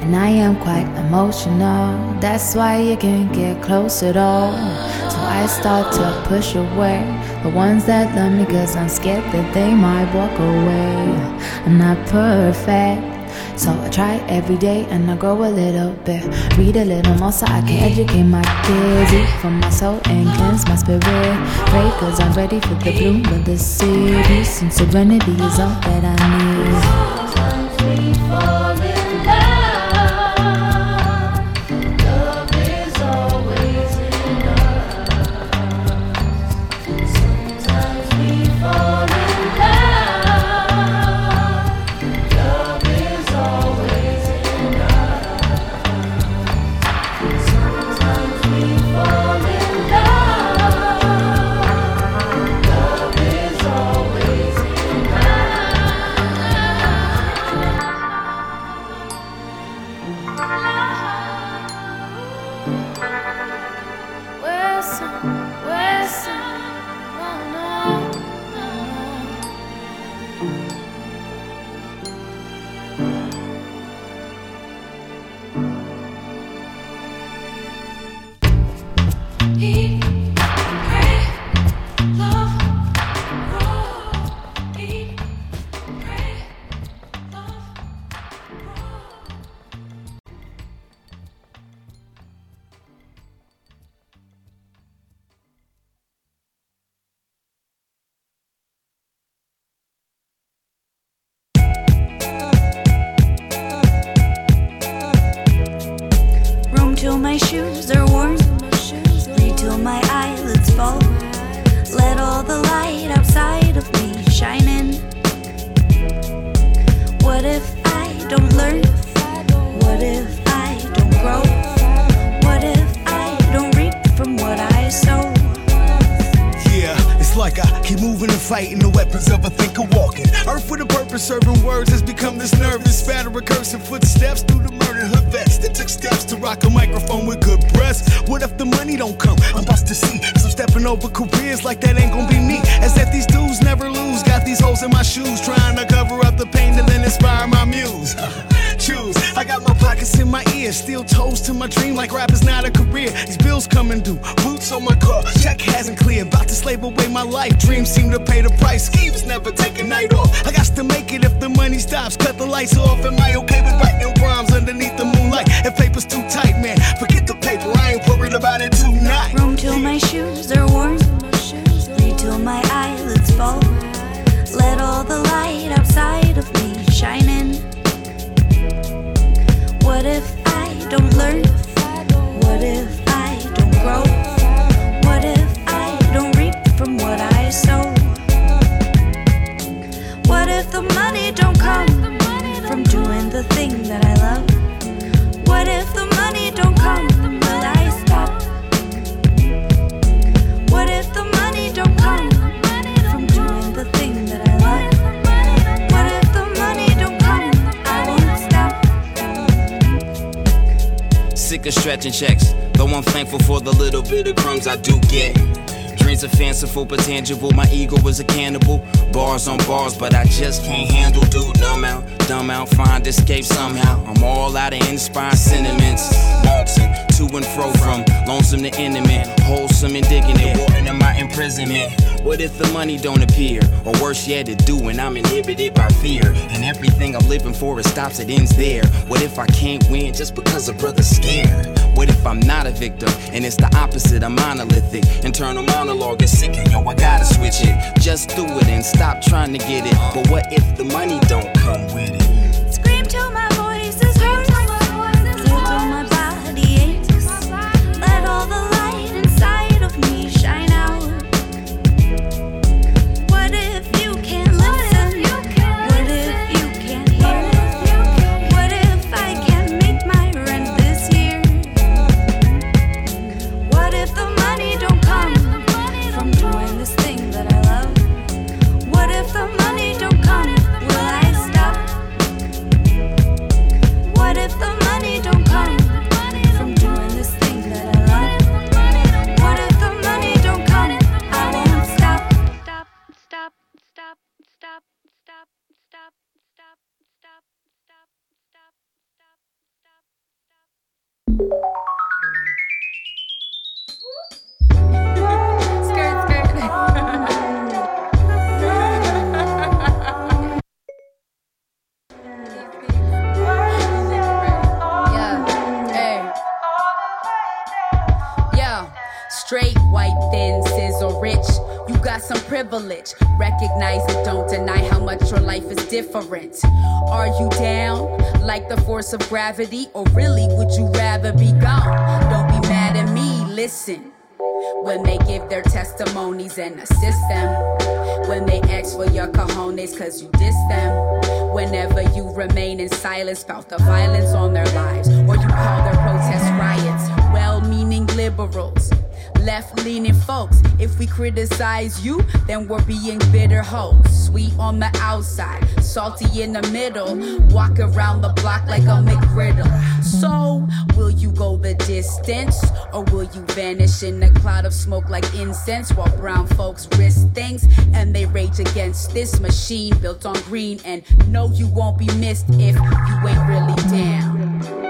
And I am quite emotional, that's why you can't get close at all. So I start to push away the ones that love me, cause I'm scared that they might walk away. I'm not perfect. So I try every day and I grow a little bit. Read a little more so I can educate my kids. Eat from my soul and cleanse my spirit. Pray cause I'm ready for the bloom of the city. And serenity is all that I need. Are but tangible. My ego is a cannibal. Bars on bars, but I just can't handle. Dude, numb out, dumb out, find escape somehow. I'm all out of inspired sentiments. Waltzing to and fro from lonesome to intimate, wholesome indignant, warning of my imprisonment. What if the money don't appear? Or worse yet, it do, and I'm inhibited by fear. And everything I'm living for, it stops, it ends there. What if I can't win just because a brother's scared? What if I'm not a victim and it's the opposite? I'm monolithic. Internal monologue is sinking, yo, I gotta switch it. Just do it and stop trying to get it. But what if the money don't come with it? Straight, white, thin, scissor rich. You got some privilege. Recognize it, don't deny how much your life is different. Are you down like the force of gravity, or really would you rather be gone? Don't be mad at me, listen. When they give their testimonies and assist them. When they ask for your cojones cause you diss them. Whenever you remain in silence about the violence on their lives. Or you call their protests riots. Well meaning liberals left leaning folks. If we criticize you, then we're being bitter hoes. Sweet on the outside, salty in the middle. Walk around the block like a McGriddle. So, will you go the distance? Or will you vanish in a cloud of smoke like incense while brown folks risk things and they rage against this machine built on green? And no, you won't be missed if you ain't really down.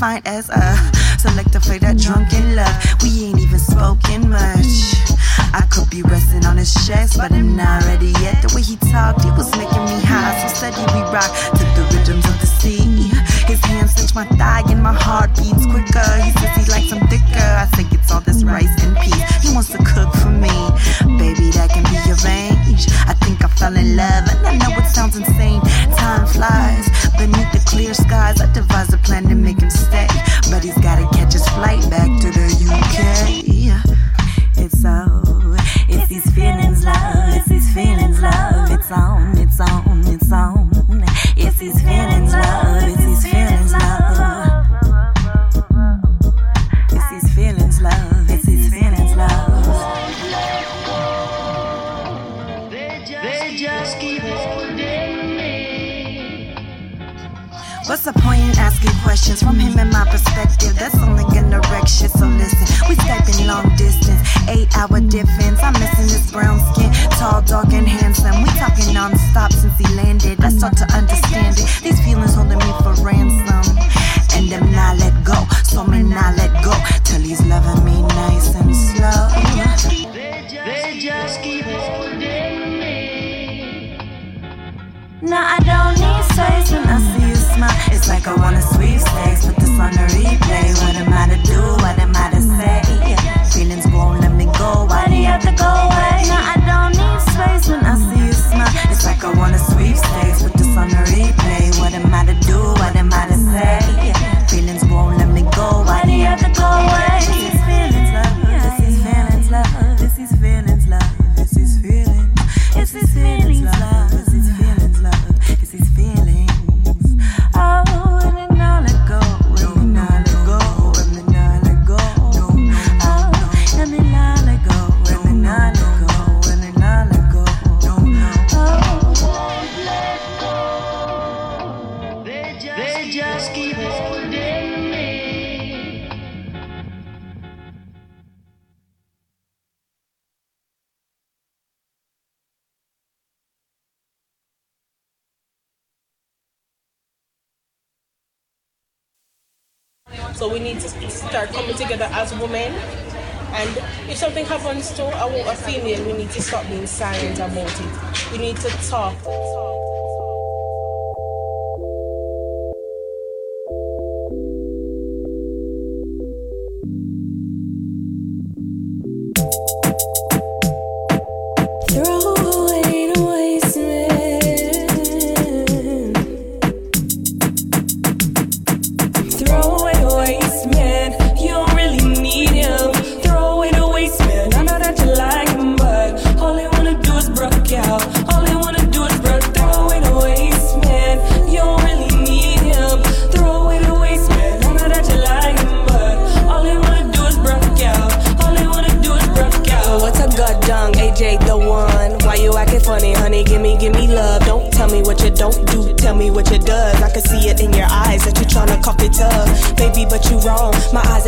defined as a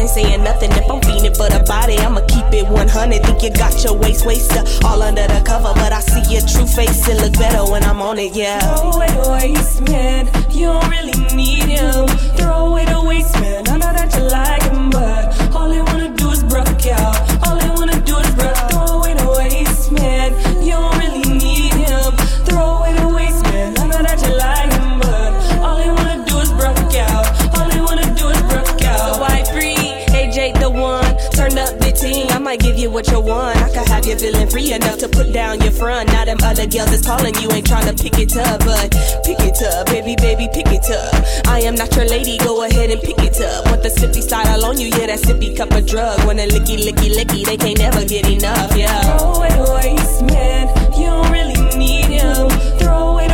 ain't saying nothing. If I'm feeding for the body, I'ma keep it 100. Think you got your waist wasted all under the cover, but I see your true face. It look better when I'm on it, yeah. Throw away man. You don't really need him. Throw away the waste man. I know that you like him, but all they wanna do is broke out. What you want. I could have you feeling free enough to put down your front. Now them other girls is calling you, ain't trying to pick it up, but pick it up, baby, baby, pick it up. I am not your lady, go ahead and pick it up. Want the sippy side all on you, yeah, that sippy cup of drug. Want a licky, licky, licky, they can't never get enough, yeah. Throw it away man. You don't really need him. Throw away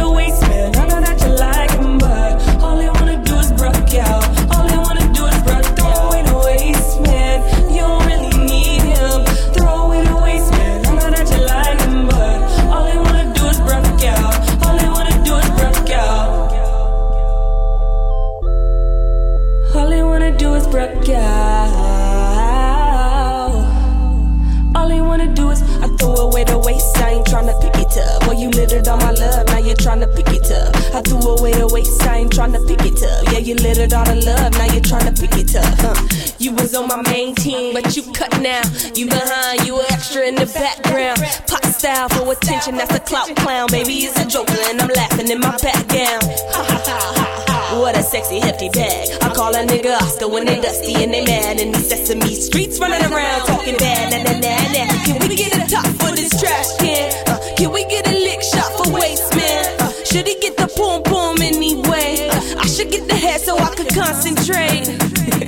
littered all my love. Now you're tryna pick it up. I threw away the waste. I ain't tryna pick it up. Yeah, you littered all the love. Now you're tryna pick it up. Huh. You was on my main team, but you cut now. You behind. You extra in the background. Pop style for attention. That's a clout clown. Baby, it's a joke, and I'm laughing in my background. Ha ha ha ha. What a sexy hefty bag. I call a nigga Oscar when they dusty and they mad in these sesame streets running around talking bad. Nah, nah, nah, nah. Can we get a top for this trash can? Uh, can we get a lick should he get the boom boom anyway? I should get the head so I could concentrate.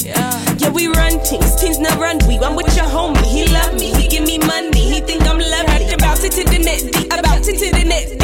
yeah, we run teams, teams not run we. I'm with your homie, he love me, he give me money, he think I'm lovely. About to the net, about to the net,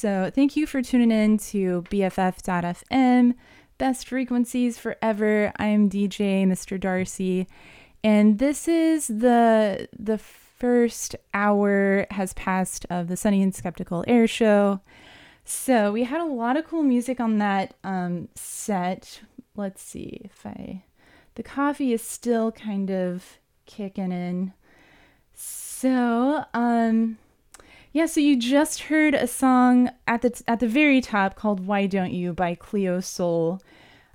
So, thank you for tuning in to BFF.FM, best frequencies forever. I am DJ Mr. Darcy, and this is the the first hour has passed of the Sunny and Skeptical Air Show. So, we had a lot of cool music on that um, set. Let's see if I the coffee is still kind of kicking in. So, um yeah, so you just heard a song at the at the very top called "Why Don't You" by Cleo Sol.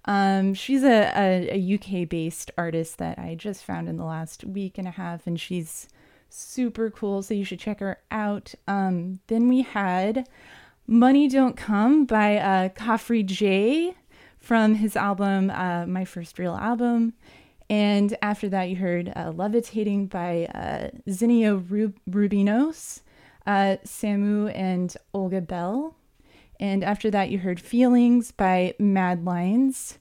Um, she's a, a, a UK based artist that I just found in the last week and a half, and she's super cool. So you should check her out. Um, then we had "Money Don't Come" by uh, Khafre Jay from his album uh, "My First Real Album." And after that, you heard uh, Levitating by uh, Xenia Rub- Rubinos uh, Samu and Olga Bell. And after that, you heard Feelings by MADlines.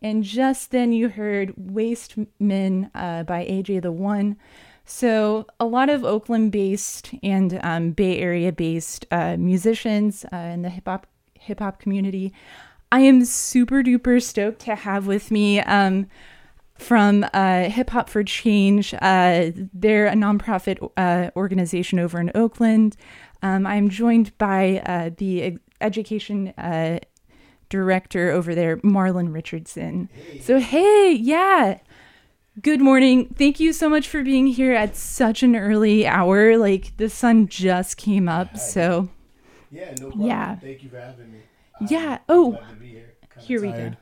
And just then, you heard Waste Men uh, by AJ the One. So, a lot of Oakland based and um, Bay Area based uh, musicians uh, in the hip hop hip hop community. I am super duper stoked to have with me um, from uh, Hip Hop for Change. Uh, they're a nonprofit uh, organization over in Oakland. Um, I'm joined by uh, the education uh, director over there, Marlon Richardson. So, hey, yeah. Good morning. Thank you so much for being here at such an early hour. Like the sun just came up, so Yeah, no problem. Yeah. Thank you for having me. yeah. Oh, here we go.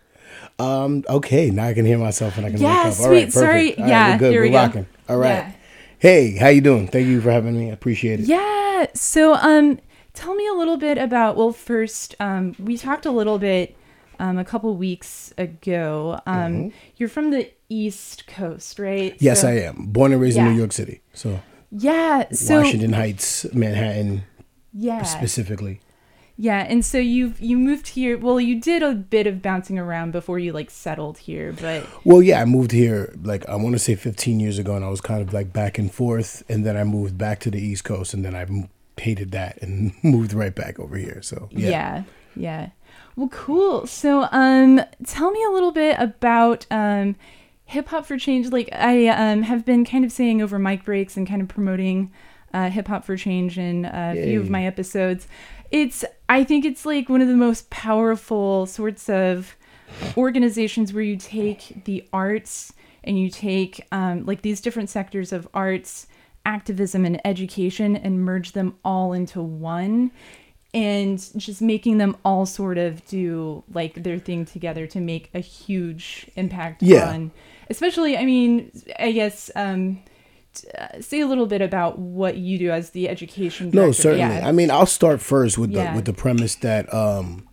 Um. Okay. Now I can hear myself and I can Yeah, wake up. sweet. All right. Sorry. Perfect. All right, Yeah, We're good. here we're we go. rocking. All right. Yeah. Hey, how you doing? Thank you for having me. I appreciate it. Yeah. So, um, tell me a little bit about. Well, first, um, we talked a little bit, um, a couple weeks ago. Um, Mhm. you're from the East Coast, right? Yes, So- I am. Born and raised in New York City. So Yeah. So Washington Heights, Manhattan. Yeah. Specifically. Yeah, and so you've you moved here. Well, you did a bit of bouncing around before you like settled here, but Well, yeah, I moved here like I want to say 15 years ago, and I was kind of like back and forth, and then I moved back to the East Coast, and then I hated that and moved right back over here. So yeah. yeah. yeah, Well, cool. So, um, tell me a little bit about um, hip hop for change. Like I um have been kind of saying over mic breaks and kind of promoting uh, hip hop for change in a few of my episodes. It's I think it's like one of the most powerful sorts of organizations where you take the arts and you take um, like these different sectors of arts activism and education and merge them all into one and just making them all sort of do like their thing together to make a huge impact Yeah. on especially i mean i guess um uh, say a little bit about what you do as the education director. No, certainly. Yeah. I mean, I'll start first with Yeah. the with the premise that um,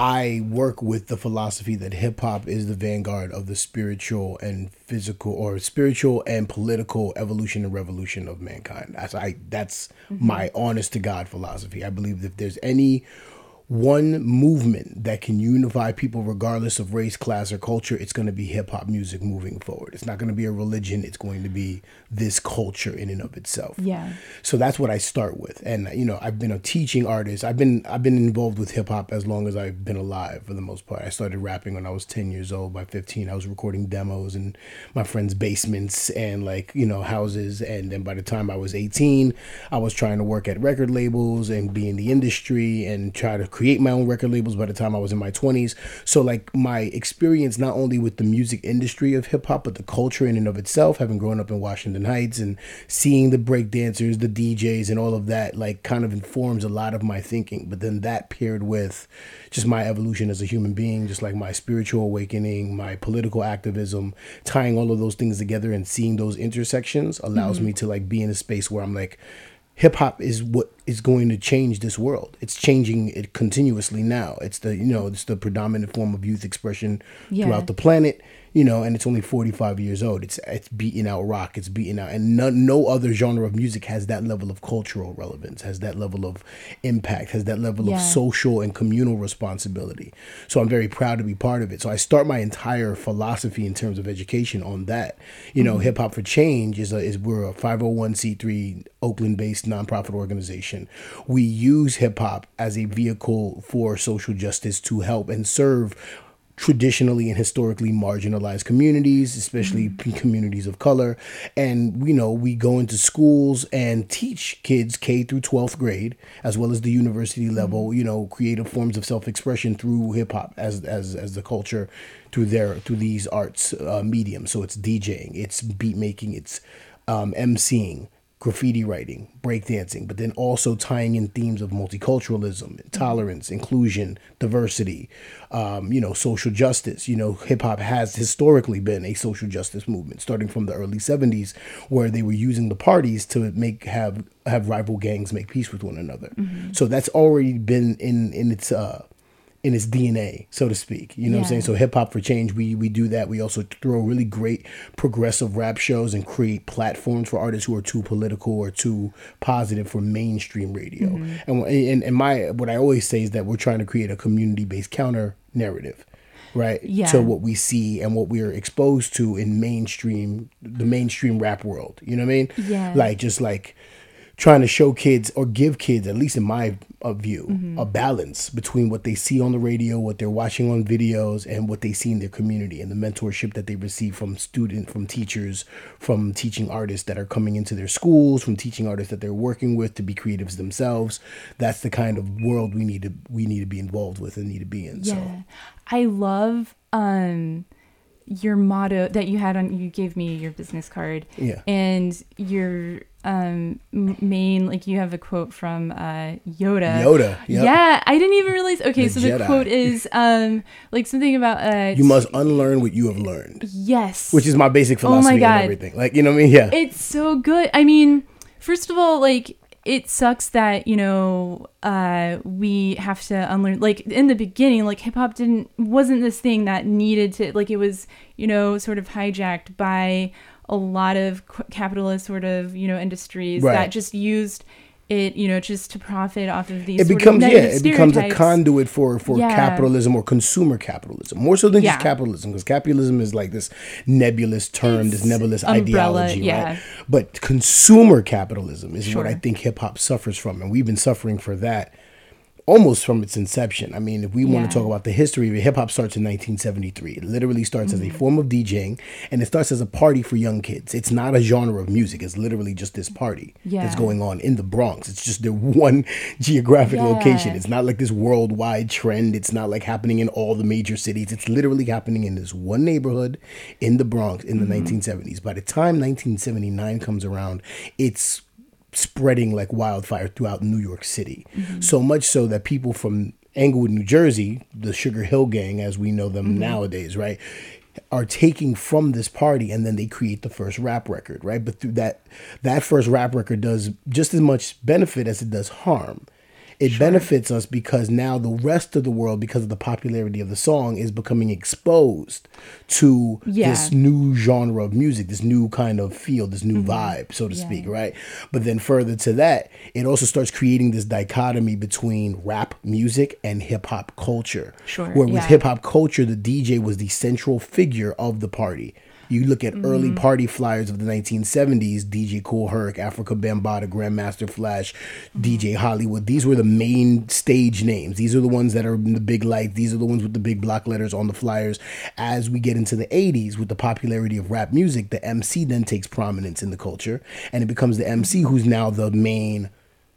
I work with the philosophy that hip hop is the vanguard of the spiritual and physical, or spiritual and political evolution and revolution of mankind. That's I. That's Mhm. my honest to God philosophy. I believe that if there's any one movement that can unify people regardless of race, class, or culture, it's going to be hip hop music moving forward. It's not going to be a religion, it's going to be this culture in and of itself. Yeah. So that's what I start with. And you know, I've been a teaching artist. I've been I've been involved with hip hop as long as I've been alive for the most part. I started rapping when I was 10 years old. By 15, I was recording demos in my friends' basements and like, you know, houses and then by the time I was 18, I was trying to work at record labels and be in the industry and try to create my own record labels by the time I was in my 20s. So like my experience not only with the music industry of hip hop, but the culture in and of itself, having grown up in Washington Heights and seeing the break dancers, the DJs, and all of that, like kind of informs a lot of my thinking. But then that paired with just my evolution as a human being, just like my spiritual awakening, my political activism, tying all of those things together and seeing those intersections allows Mhm. me to like be in a space where I'm like, hip hop is what is going to change this world. It's changing it continuously now. It's the you know it's the predominant form of youth expression Yeah. throughout the planet. You know, and it's only 45 years old. It's it's beating out rock. It's beating out, and no, no other genre of music has that level of cultural relevance, has that level of impact, has that level Yeah. of social and communal responsibility. So I'm very proud to be part of it. So I start my entire philosophy in terms of education on that. You know, Mhm. Hip Hop for Change is a, is we're a 501c3 Oakland-based nonprofit organization. We use hip hop as a vehicle for social justice to help and serve traditionally and historically marginalized communities, especially p- communities of color. And you know, we go into schools and teach kids K through 12th grade, as well as the university level, you know, creative forms of self-expression through hip hop as as as the culture through their through these arts uh, mediums. So it's DJing, it's beat making, it's um, MCing, graffiti writing, breakdancing, but then also tying in themes of multiculturalism, tolerance, inclusion, diversity, um, you know, social justice. You know, hip hop has historically been a social justice movement, starting from the early '70s, where they were using the parties to make have have rival gangs make peace with one another. Mhm. So that's already been in in its uh, in its DNA, so to speak. You know what I'm saying? So hip hop for change, we we do that. We also throw really great progressive rap shows and create platforms for artists who are too political or too positive for mainstream radio. Mhm. And, and and my what I always say is that we're trying to create a community based counter narrative. Right Yeah. to what we see and what we're exposed to in mainstream, the mainstream rap world. You know what I mean? Yeah. Like just like trying to show kids or give kids, at least in my uh, view, Mhm. a balance between what they see on the radio, what they're watching on videos, and what they see in their community and the mentorship that they receive from student, from teachers, from teaching artists that are coming into their schools, from teaching artists that they're working with to be creatives themselves. That's the kind of world we need to we need to be involved with and need to be in. Yeah. So I love um your motto that you had on you gave me your business card. Yeah. And your um main like you have a quote from uh Yoda. Yoda, yep. Yeah, I didn't even realize. Okay, The so the quote is um like something about uh you must unlearn what you have learned. Yes. Which is my basic Oh my philosophy God. and everything. Like you know what I mean? Yeah. It's so good. I mean, first of all, like it sucks that you know uh, we have to unlearn. Like in the beginning, like hip hop didn't wasn't this thing that needed to like it was you know sort of hijacked by a lot of capitalist sort of you know industries Right. that just used it you know just to profit off of these it becomes yeah it becomes a conduit for for Yeah. capitalism or consumer capitalism more so than Yeah. just capitalism because capitalism is like this nebulous term this nebulous umbrella, ideology yeah. right but consumer capitalism is what i think hip-hop suffers from and we've been suffering for that almost from its inception i mean if we want to talk about the history of it hip-hop starts in 1973 it literally starts as a Mhm. form of djing and it starts as a party for young kids it's not a genre of music it's literally just this party that's going on in the bronx it's just their one geographic location it's not like this worldwide trend. It's not like happening in all the major cities. It's literally happening in this one neighborhood in the Bronx in the Mhm. 1970s. By the time 1979 comes around, it's spreading like wildfire throughout New York City. Mhm. So much so that people from Englewood, New Jersey, the Sugarhill Gang as we know them Mhm. nowadays, right? are taking from this party and then they create the first rap record, right? But through that that first rap record does just as much benefit as it does harm. It benefits us because now the rest of the world, because of the popularity of the song, is becoming exposed to Yeah. this new genre of music, this new kind of feel, this new Mhm. vibe, so to Yeah. speak, right? But then further to that, it also starts creating this dichotomy between rap music and hip hop culture. Sure, Where with yeah. hip hop culture, the DJ was the central figure of the party. You look at early Mhm. party flyers of the 1970s, DJ Kool Herc, Afrika Bambaataa, Grandmaster Flash, DJ Hollywood. These were the main stage names. These are the ones that are in the big lights. These are the ones with the big block letters on the flyers. As we get into the 80s, with the popularity of rap music, the MC then takes prominence in the culture, and it becomes the MC who's now the main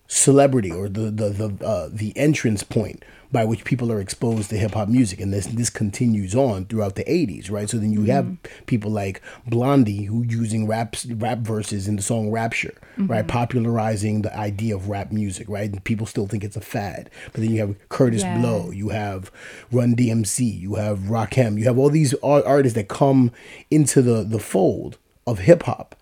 celebrity or the the the uh, the entrance point by which people are exposed to hip hop music, and this this continues on throughout the '80s, right? So then you have people like Blondie who using raps rap verses in the song Rapture, right, Mhm. popularizing the idea of rap music, right? And people still think it's a fad, but then you have Kurtis Yeah. Blow, you have Run DMC, you have Rakim, you have all these artists that come into the the fold of hip hop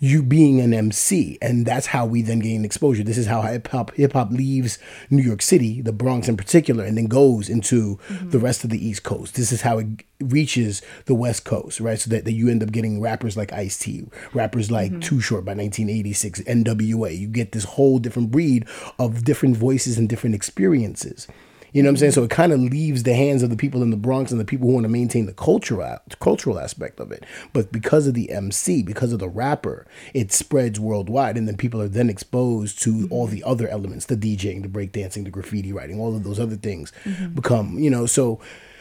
you being an MC, and that's how we then gain exposure. This is how hip hop hip hop leaves New York City, the Bronx in particular, and then goes into mm-hmm. the rest of the East Coast. This is how it reaches the West Coast, right? So that, that you end up getting rappers like Ice T, rappers like mm-hmm. Too Short by 1986, NWA. You get this whole different breed of different voices and different experiences. You know what I'm saying? So it kind of leaves the hands of the people in the Bronx and the people who want to maintain the cultural cultural aspect of it. But because of the MC, because of the rapper, it spreads worldwide, and then people are then exposed to all the other elements: the DJing, the breakdancing, the graffiti writing, all of those other things Mhm. become. You know, so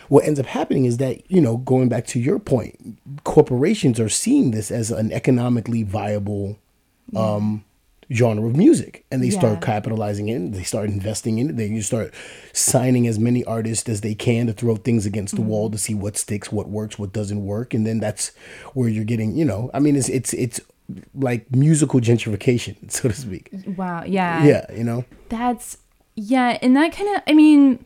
what ends up happening is that you know, going back to your point, corporations are seeing this as an economically viable. Um, genre of music. And they start capitalizing in they start investing in it. They you start signing as many artists as they can to throw things against the wall to see what sticks what works what doesn't work. And then that's where you're getting you know i mean it's it's it's like musical gentrification so to speak. Wow. Yeah. yeah you know? That's yeah, and that kind of I mean,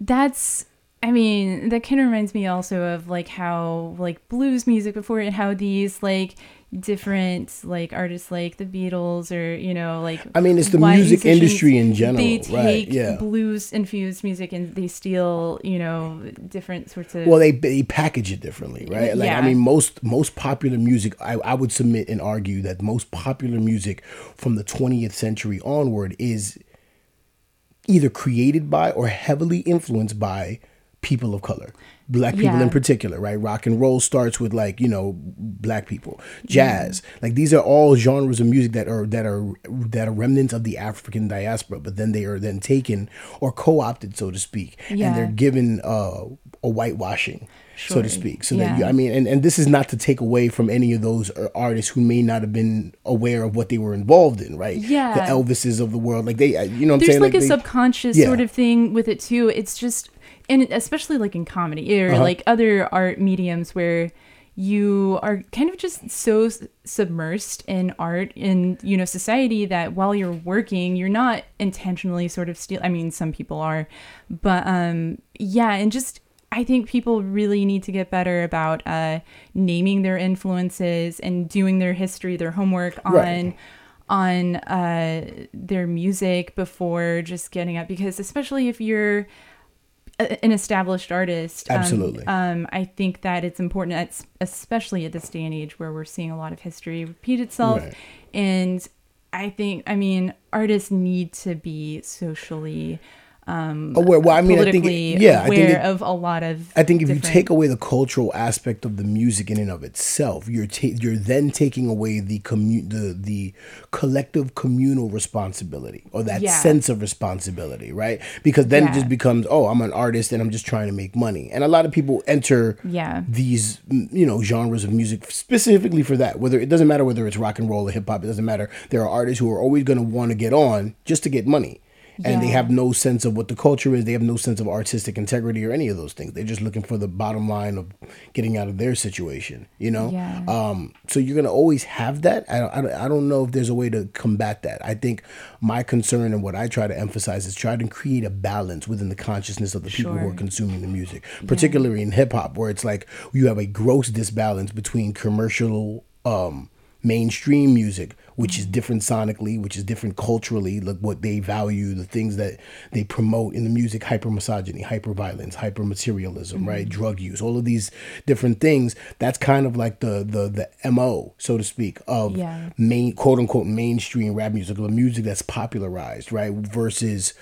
that's I mean, that kind of reminds me also of like how like blues music before and how these like different like artists like the Beatles or you know like I mean, it's the music industry in general, They right, take yeah. blues infused music and they steal you know different sorts of well they they package it differently right? Like i mean most most popular music I, I would submit and argue that most popular music from the 20th century onward is either created by or heavily influenced by people of color black people Yeah. in particular right? Rock and roll starts with like you know black people. Jazz. Like these are all genres of music that are that are that are remnants of the african diaspora but then they are then taken or co-opted so to speak Yeah. and they're given uh, a whitewashing so to speak. So that you, i mean and, and this is not to take away from any of those uh, artists who may not have been aware of what they were involved in right? Yeah. the elvises of the world. Like they uh, you know what i'm there's saying? like, a they- subconscious Yeah. sort of thing with it too. It's just and especially like in comedy or Uh-huh. like other art mediums where you are kind of just so submersed in art in you know society that while you're working you're not intentionally sort of steal i mean some people are but um yeah and just I think people really need to get better about uh, naming their influences and doing their history, their homework on Right. on uh, their music before just getting up. Because especially if you're an established artist, um, Absolutely. um, I think that it's important, it's- especially at this day and age where we're seeing a lot of history repeat itself, Right. and I think, I mean, artists need to be socially. Um, Aware- well, I mean, I think it- yeah, I aware think it- of a lot of. I think if you take away the cultural aspect of the music in and of itself, you're ta- you're then taking away the commu- the the collective communal responsibility or that Yeah. sense of responsibility, right? Because then it just becomes, oh, I'm an artist and I'm just trying to make money. And a lot of people enter Yeah. these you know genres of music specifically for that. Whether it doesn't matter whether it's rock and roll or hip hop, it doesn't matter. There are artists who are always going to want to get on just to get money and they have no sense of what the culture is. They have no sense of artistic integrity or any of those things. They're just looking for the bottom line of getting out of their situation, you know? Yeah. Um, so you're going to always have that. I don't, I, don't, I don't know if there's a way to combat that. I think my concern and what I try to emphasize is try to create a balance within the consciousness of the people who are consuming the music, particularly in hip hop, where it's like you have a gross disbalance between commercial, um, mainstream music, which is different sonically, which is different culturally, like what they value, the things that they promote in the music, hyper misogyny, hyper violence, hyper materialism, right? Mm-hmm. Drug use, all of these different things. That's kind of like the the the MO, so to speak, of Yeah. main quote unquote mainstream rap music, the music that's popularized, right? Versus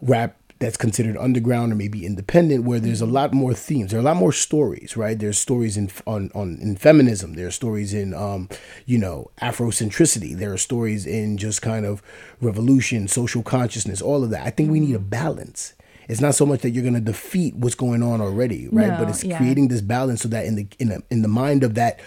rap that's considered underground or maybe independent where there's a lot more themes. There are a lot more stories right? There's stories in on, on in feminism. There are stories in um you know afrocentricity. There are stories in just kind of revolution social consciousness all of that. I think we need a balance. It's not so much that you're going to defeat what's going on already right? No, but it's yeah. creating this balance so that in the in, the in the mind of that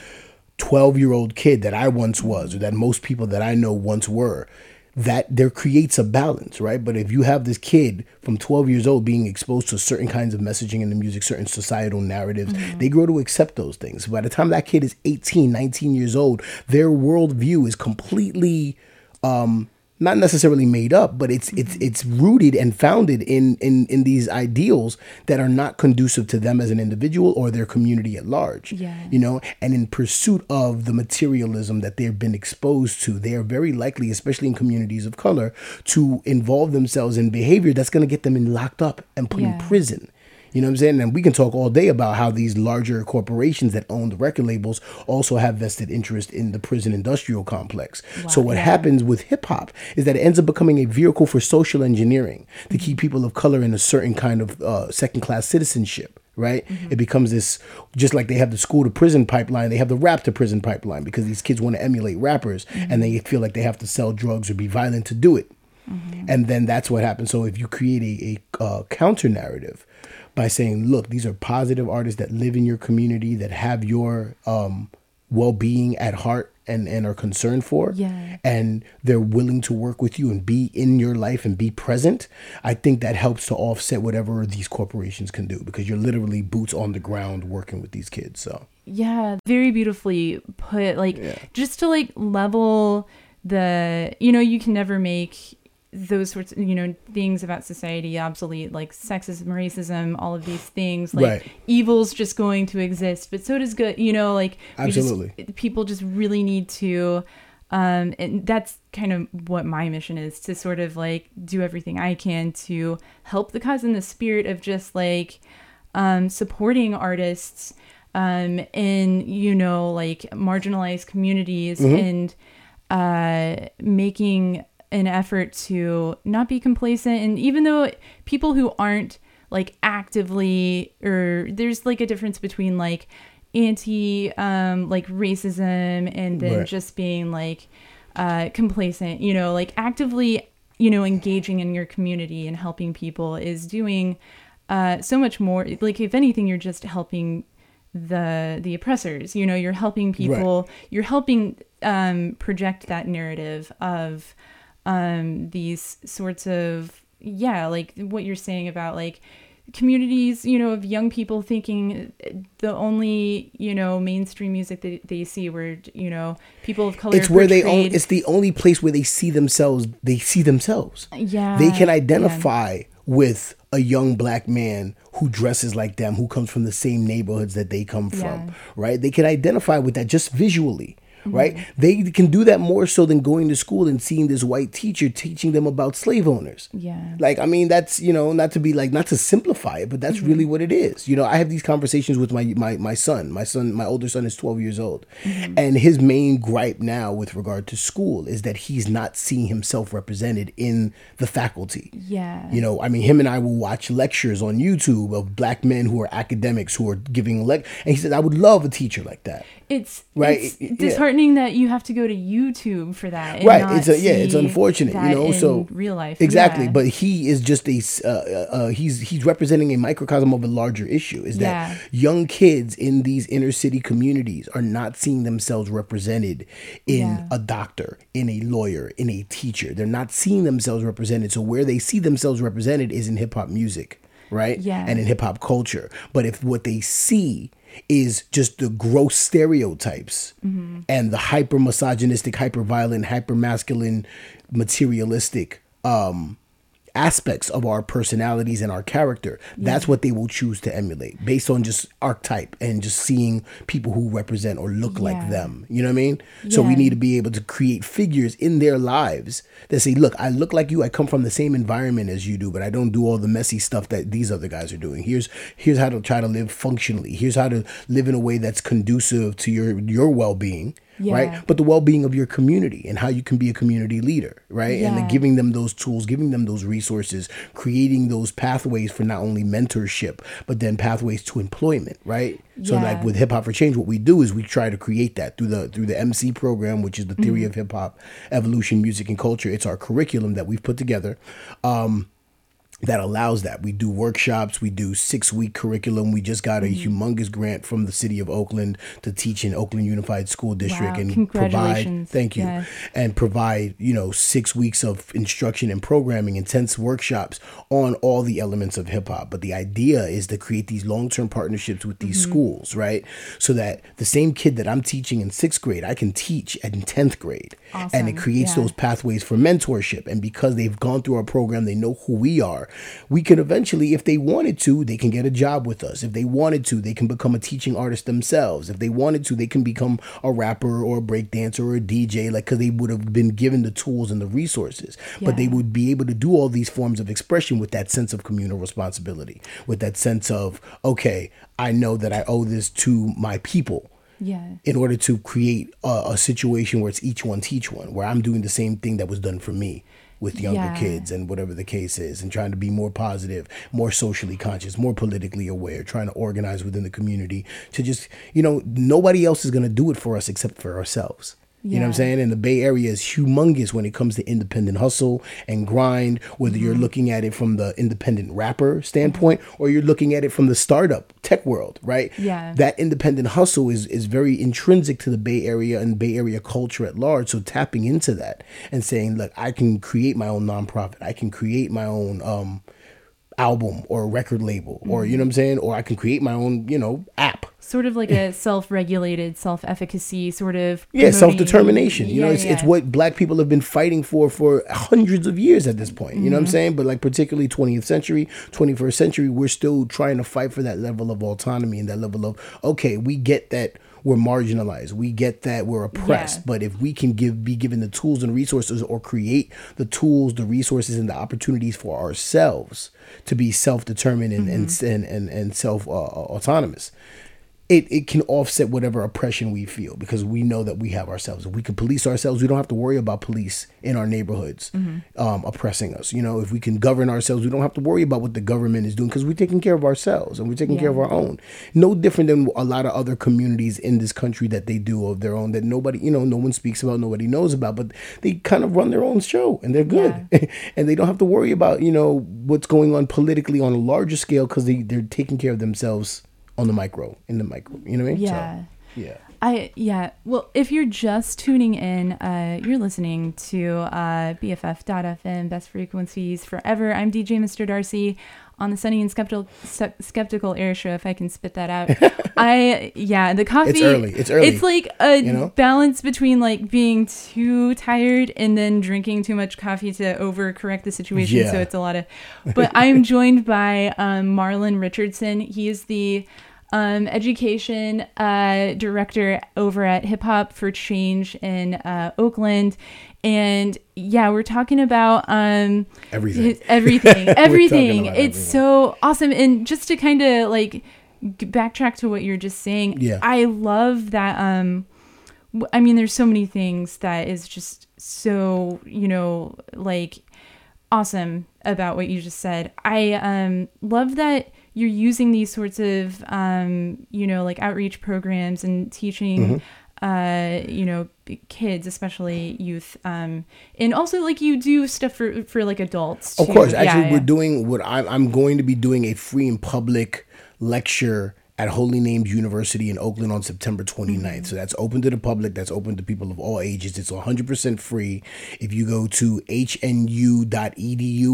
12 year old kid that i once was or that most people that i know once were that there creates a balance, right? But if you have this kid from 12 years old being exposed to certain kinds of messaging in the music, certain societal narratives, they grow to accept those things. By the time that kid is 18, 19 years old, their worldview is completely um not necessarily made up, but it's it's mm-hmm. it's rooted and founded in in in these ideals that are not conducive to them as an individual or their community at large. Yeah. You know, and in pursuit of the materialism that they've been exposed to, they are very likely, especially in communities of color, to involve themselves in behavior that's going to get them in locked up and put in Yeah. prison. You know what I'm saying? And we can talk all day about how these larger corporations that own the record labels also have vested interest in the prison industrial complex. so what yeah. happens with hip hop is that it ends up becoming a vehicle for social engineering to keep people of color in a certain kind of uh, second class citizenship. Right, it becomes this just like they have the school to prison pipeline. They have the rap to prison pipeline because these kids want to emulate rappers and they feel like they have to sell drugs or be violent to do it and then that's what happens. So if you create a, a uh, counter narrative by saying, look, these are positive artists that live in your community that have your um, well being at heart and, and are concerned for, Yeah. and they're willing to work with you and be in your life and be present, I think that helps to offset whatever these corporations can do because you're literally boots on the ground working with these kids. So Yeah, very beautifully put. Like just to like level the, you know, you can never make those sorts of, you know, things about society obsolete, like sexism, racism, all of these things. Like Right. evil's just going to exist, but so does good. You know, like we just- Absolutely. people just really need to. Um, and that's kind of what my mission is to sort of like do everything I can to help the cause in the spirit of just like um, supporting artists um, in you know like marginalized communities Mhm. and uh, making an effort to not be complacent. And even though people who aren't like actively or there's like a difference between like anti um like racism and then Right. just being like uh complacent you know like actively you know engaging in your community and helping people is doing uh so much more. Like if anything you're just helping the the oppressors you know you're helping people you're helping um project that narrative of um these sorts of yeah like what you're saying about like communities you know of young people thinking the only you know mainstream music that they see where you know people of color it's where they own, it's the only place where they see themselves they see themselves Yeah, they can yeah. identify with a young black man who dresses like them who comes from the same neighborhoods that they come from Yeah. right they can identify with that just visually right Mhm. they can do that more so than going to school and seeing this white teacher teaching them about slave owners yeah like i mean that's you know not to be like not to simplify it but that's Mm-hmm. really what it is you know i have these conversations with my my my son my son my older son is 12 years old Mm-hmm. and his main gripe now with regard to school is that he's not seeing himself represented in the faculty yeah you know, I mean, him and I will watch lectures on YouTube of black men who are academics who are giving lec. And he said, I would love a teacher like that. It's Right, it's yeah. disheartening that you have to go to YouTube for that. right. It's a, yeah. It's unfortunate, you know. So real life, exactly. yeah. But he is just a uh, uh, he's he's representing a microcosm of a larger issue. Is that Yeah. young kids in these inner city communities are not seeing themselves represented in Yeah. a doctor, in a lawyer, in a teacher. They're not seeing themselves represented. So where they see themselves represented is in hip hop music, right? Yeah. And in hip hop culture. But if what they see is just the gross stereotypes Mhm. and the hyper misogynistic, hyper violent, hyper masculine, materialistic um aspects of our personalities and our character. That's Yeah. what they will choose to emulate based on just archetype and just seeing people who represent or look like them. You know what i mean? So we need to be able to create figures in their lives that say look i look like you. I come from the same environment as you do but i don't do all the messy stuff that these other guys are doing. Here's here's how to try to live functionally. Here's how to live in a way that's conducive to your your well-being Yeah. right but the well-being of your community and how you can be a community leader right and then giving them those tools giving them those resources creating those pathways for not only mentorship but then pathways to employment right so Yeah. like with hip hop for change what we do is we try to create that through the through the mc program which is the theory Mhm. of hip hop evolution music and culture it's our curriculum that we've put together um that allows that. We do workshops, we do six week curriculum. We just got a Mm-hmm. humongous grant from the city of Oakland to teach in Oakland Unified School District Wow, and provide thank you and provide, you know, six weeks of instruction and programming, intense workshops on all the elements of hip hop. But the idea is to create these long term partnerships with these Mhm. schools, right? So that the same kid that I'm teaching in sixth grade, I can teach in 10th grade. And it creates Yeah. those pathways for mentorship. And because they've gone through our program, they know who we are. We can eventually, if they wanted to, they can get a job with us. If they wanted to, they can become a teaching artist themselves. If they wanted to, they can become a rapper or a break dancer or a DJ, like because they would have been given the tools and the resources. But they would be able to do all these forms of expression with that sense of communal responsibility, with that sense of, okay, I know that I owe this to my people Yeah. in order to create a, a situation where it's each one teach one, where I'm doing the same thing that was done for me with younger Yeah. kids and whatever the case is, and trying to be more positive, more socially conscious, more politically aware, trying to organize within the community to just, you know, nobody else is going to do it for us except for ourselves. You know what I'm saying? And the Bay Area is humongous when it comes to independent hustle and grind, whether you're looking at it from the independent rapper standpoint or you're looking at it from the startup tech world, right? Yeah. That independent hustle is is very intrinsic to the Bay Area and Bay Area culture at large. So tapping into that and saying, look, I can create my own nonprofit. I can create my own um album or a record label or you know what I'm saying? Or I can create my own, you know, app. Sort of like a self-regulated, self-efficacy sort of Yeah, promoting- self determination. You know, Yeah, it's, it's yeah. what black people have been fighting for for hundreds of years at this point. You know what I'm Mhm. saying? But like, particularly 20th century, 21st century, we're still trying to fight for that level of autonomy and that level of, okay, we get that we're marginalized. We get that we're oppressed. Yeah. But if we can give be given the tools and resources or create the tools, the resources, and the opportunities for ourselves to be self determined and, and, and, and, and self uh, autonomous it, it can offset whatever oppression we feel because we know that we have ourselves. If we can police ourselves, we don't have to worry about police in our neighborhoods Mhm. um, oppressing us. You know, if we can govern ourselves, we don't have to worry about what the government is doing because we're taking care of ourselves and we're taking care of our own. No different than a lot of other communities in this country that they do of their own that nobody, you know, no one speaks about, nobody knows about, but they kind of run their own show and they're good. and they don't have to worry about, you know, what's going on politically on a larger scale because they, they're taking care of themselves on the micro, in the micro. You know what I mean? Yeah. So, yeah. I yeah. Well, if you're just tuning in, uh, you're listening to uh, BFF.FM, Best Frequencies Forever. I'm DJ Mr. Darcy on the Sunny and Skeptical Skeptical Air Show. If I can spit that out, I yeah. The coffee. It's early. It's early, It's like a you know? balance between like being too tired and then drinking too much coffee to overcorrect the situation. Yeah. So it's a lot of. But I am joined by um, Marlon Richardson. He is the um, education uh, director over at Hip Hop for Change in uh, Oakland. And yeah, we're talking about um, Everything. everything, everything. It's so awesome. And just to kind of like backtrack to what you're just saying, Yeah. I love that. Um, I mean, there's so many things that is just so you know like awesome about what you just said. I um, love that you're using these sorts of um, you know like outreach programs and teaching. Uh, you know, kids, especially youth, um, and also like you do stuff for for like adults. Of course. Actually, yeah. we're doing what I'm, I'm going to be doing a free and public lecture at Holy Names University in Oakland on September 29th. Mm-hmm. So that's open to the public. That's open to people of all ages. It's 100% free. If you go to hnu.edu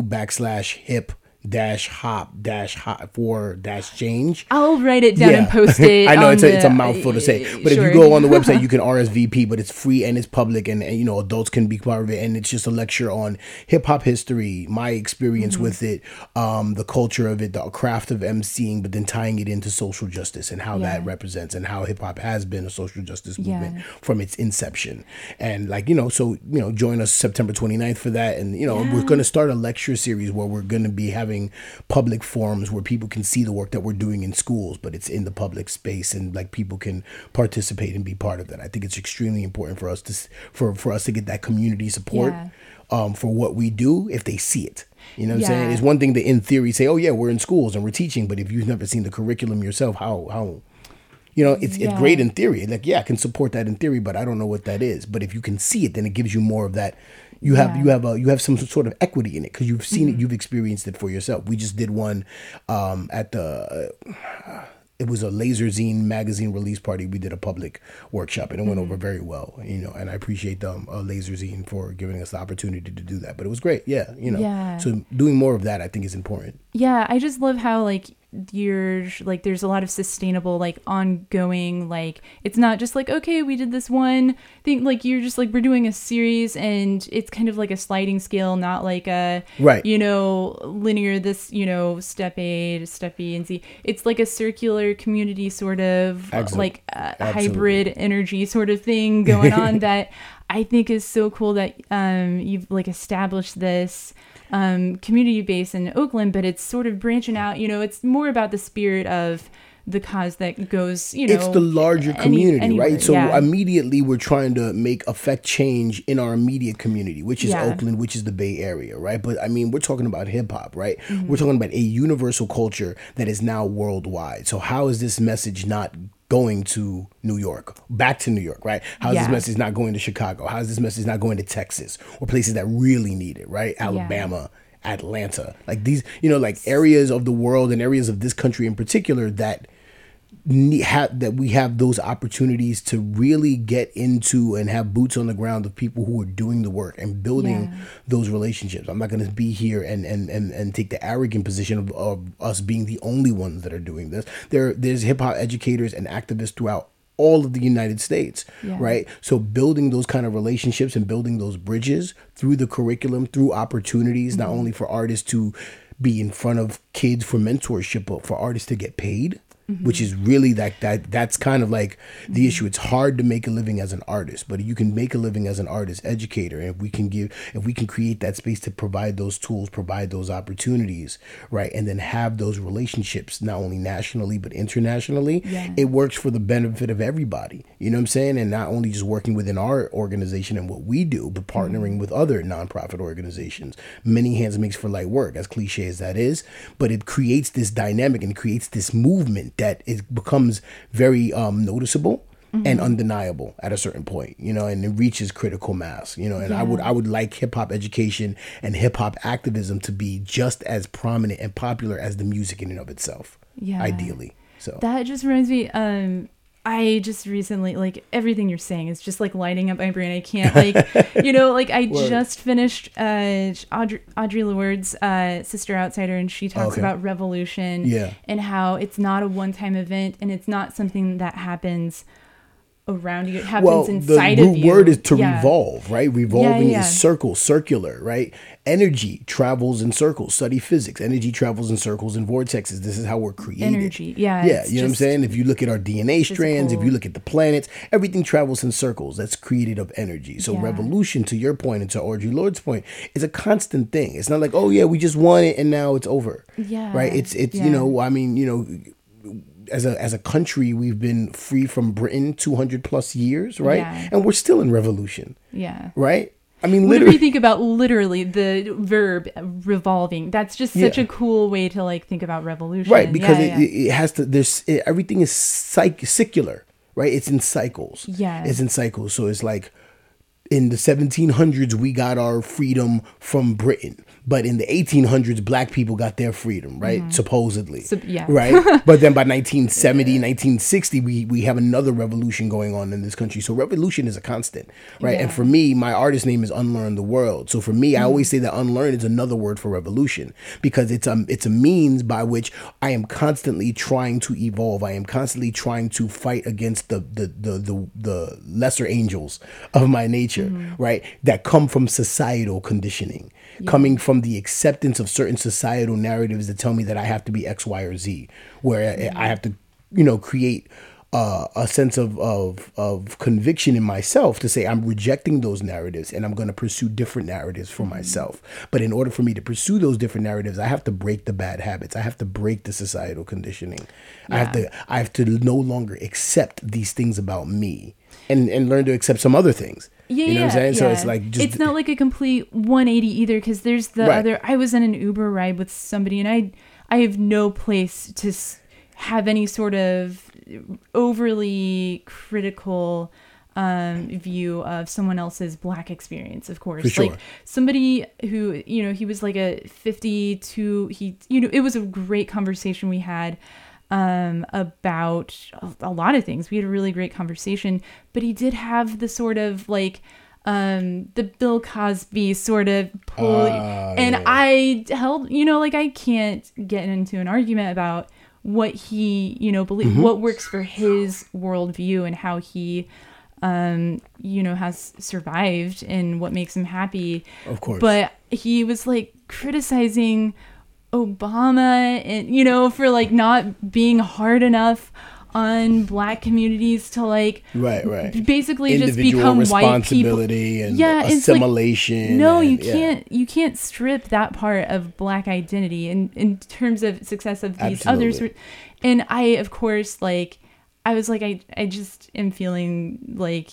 backslash hip dash hop dash hop for dash change. I'll write it down and post it. I know it's a, it's a mouthful to say, but Sure. if you go on the website, you can RSVP. But it's free and it's public, and, and you know adults can be part of it. And it's just a lecture on hip hop history, my experience Mm-hmm. Mhm. with it, um, the culture of it, the craft of emceeing, but then tying it into social justice and how that represents and how hip hop has been a social justice movement Yeah. from its inception. And like you know, so you know, join us September 29th for that. And you know, we're going to start a lecture series where we're going to be having public forums where people can see the work that we're doing in schools, but it's in the public space and like people can participate and be part of that. I think it's extremely important for us to for for us to get that community support Yeah. um, for what we do if they see it. You know what I'm saying? It's one thing to in theory say, "Oh yeah, we're in schools and we're teaching," but if you've never seen the curriculum yourself, how how You know, it's it's great in theory. Like, yeah, I can support that in theory, but I don't know what that is. But if you can see it, then it gives you more of that. You have Yeah. you have a you have some sort of equity in it because you've seen Mhm. it, you've experienced it for yourself. We just did one um, at the. Uh, it was a laser zine magazine release party. We did a public workshop and it went Mhm. over very well. You know, and I appreciate them, uh, laser zine for giving us the opportunity to do that. But it was great. Yeah, you know. Yeah. So doing more of that, I think, is important. Yeah, I just love how like you're like there's a lot of sustainable like ongoing like it's not just like okay we did this one thing like you're just like we're doing a series and it's kind of like a sliding scale not like a Right. you know linear this you know step A to step B and Z. It's like a circular community sort of like uh, hybrid energy sort of thing going on that I think is so cool that um, you've like established this um, community base in Oakland, but it's sort of branching out. You know, it's more about the spirit of the cause that goes. You know, it's the larger any- community, anywhere, right? So yeah. immediately we're trying to make affect change in our immediate community, which is Yeah. Oakland, which is the Bay Area, right? But I mean, we're talking about hip hop, right? Mhm. We're talking about a universal culture that is now worldwide. So how is this message not going to New York, back to New York, right? How's Yeah. this message not going to Chicago? How's this message not going to Texas or places that really need it, right? Alabama. Atlanta, like these, you know, like areas of the world and areas of this country in particular that have that we have those opportunities to really get into and have boots on the ground of people who are doing the work and building Yeah. those relationships. I'm not going to be here and and and, and take the arrogant position of, of us being the only ones that are doing this. There there's hip hop educators and activists throughout all of the United States, Yeah. right? So building those kind of relationships and building those bridges through the curriculum, through opportunities, not Mhm. only for artists to be in front of kids for mentorship, but for artists to get paid which is really that that that's kind of like the mm-hmm. issue. It's hard to make a living as an artist, but you can make a living as an artist educator. And if we can give, if we can create that space to provide those tools, provide those opportunities, right, and then have those relationships not only nationally but internationally, Yeah. it works for the benefit of everybody. You know what I'm saying? And not only just working within our organization and what we do, but partnering mm-hmm. with other nonprofit organizations. Many hands makes for light work, as cliche as that is, but it creates this dynamic and creates this movement that it becomes very um, noticeable and Mhm. undeniable at a certain point, you know, and it reaches critical mass, you know, and I would I would like hip hop education and hip hop activism to be just as prominent and popular as the music in and of itself. Yeah. Ideally. So That just reminds me. Um, I just recently like everything you're saying is just like lighting up my brain. I can't like, you know, like I Word. just finished uh, Audre, Audre Lorde's uh, Sister Outsider, and she talks Okay. about revolution Yeah. and how it's not a one-time event and it's not something that happens around you. It happens well, inside the of root you. word is to Yeah. revolve, right? Revolving yeah. is circle, circular, right? Energy travels in circles. Study physics. Energy travels in circles and vortexes. This is how we're created. Energy, yeah, Yeah, you know what I'm saying? If you look at our DNA strands, if you look at the planets, everything travels in circles. That's created of energy. So Yeah. revolution, to your point and to Audre Lorde's point, is a constant thing. It's not like, oh yeah, we just won it and now it's over. Yeah, Right? It's it's yeah. you know, I mean, you know, as a as a country, we've been free from Britain 200 plus years, right? Yeah. And we're still in revolution, Yeah. right? I mean, literally. you think about literally the verb revolving, that's just such Yeah. a cool way to like think about revolution. right because Yeah, it, it has to there's it, everything is cyc- secular right it's in cycles Yeah. it's in cycles so it's like in the 1700s we got our freedom from britain but in the 1800s black people got their freedom right? Mhm. supposedly. Sup- yeah. right? But then by 1970 1960 we we have another revolution going on in this country. So revolution is a constant right? And for me my artist name is unlearn the world. So for me i Mhm. always say that unlearn is another word for revolution because it's um it's a means by which i am constantly trying to evolve. I am constantly trying to fight against the the the the, the lesser angels of my nature right? That come from societal conditioning coming from the acceptance of certain societal narratives that tell me that i have to be x y or z where I- i have to you know create uh, a sense of, of of conviction in myself to say I'm rejecting those narratives and I'm going to pursue different narratives for myself. But in order for me to pursue those different narratives, I have to break the bad habits. I have to break the societal conditioning. I have to I have to no longer accept these things about me and and learn to accept some other things. Yeah, you know what I'm yeah. So it's yeah. like just it's not like a complete 180 either because there's the Right. other. I was in an Uber ride with somebody and I I have no place to have any sort of overly critical um view of someone else's black experience of course sure. like somebody who you know he was like a 52 he you know it was a great conversation we had um about a, lot of things we had a really great conversation but he did have the sort of like um the bill cosby sort of pull Ah, and yeah. i held you know like i can't get into an argument about what he you know believe Mhm. what works for his worldview and how he um you know has survived and what makes him happy Of course. but he was like criticizing obama and you know for like not being hard enough on black communities to like Right, right. basically just become white people responsibility and yeah it's like- assimilation no you and- yeah. can't you can't strip that part of black identity in in terms of success of these others and i of course like i was like i i just am feeling like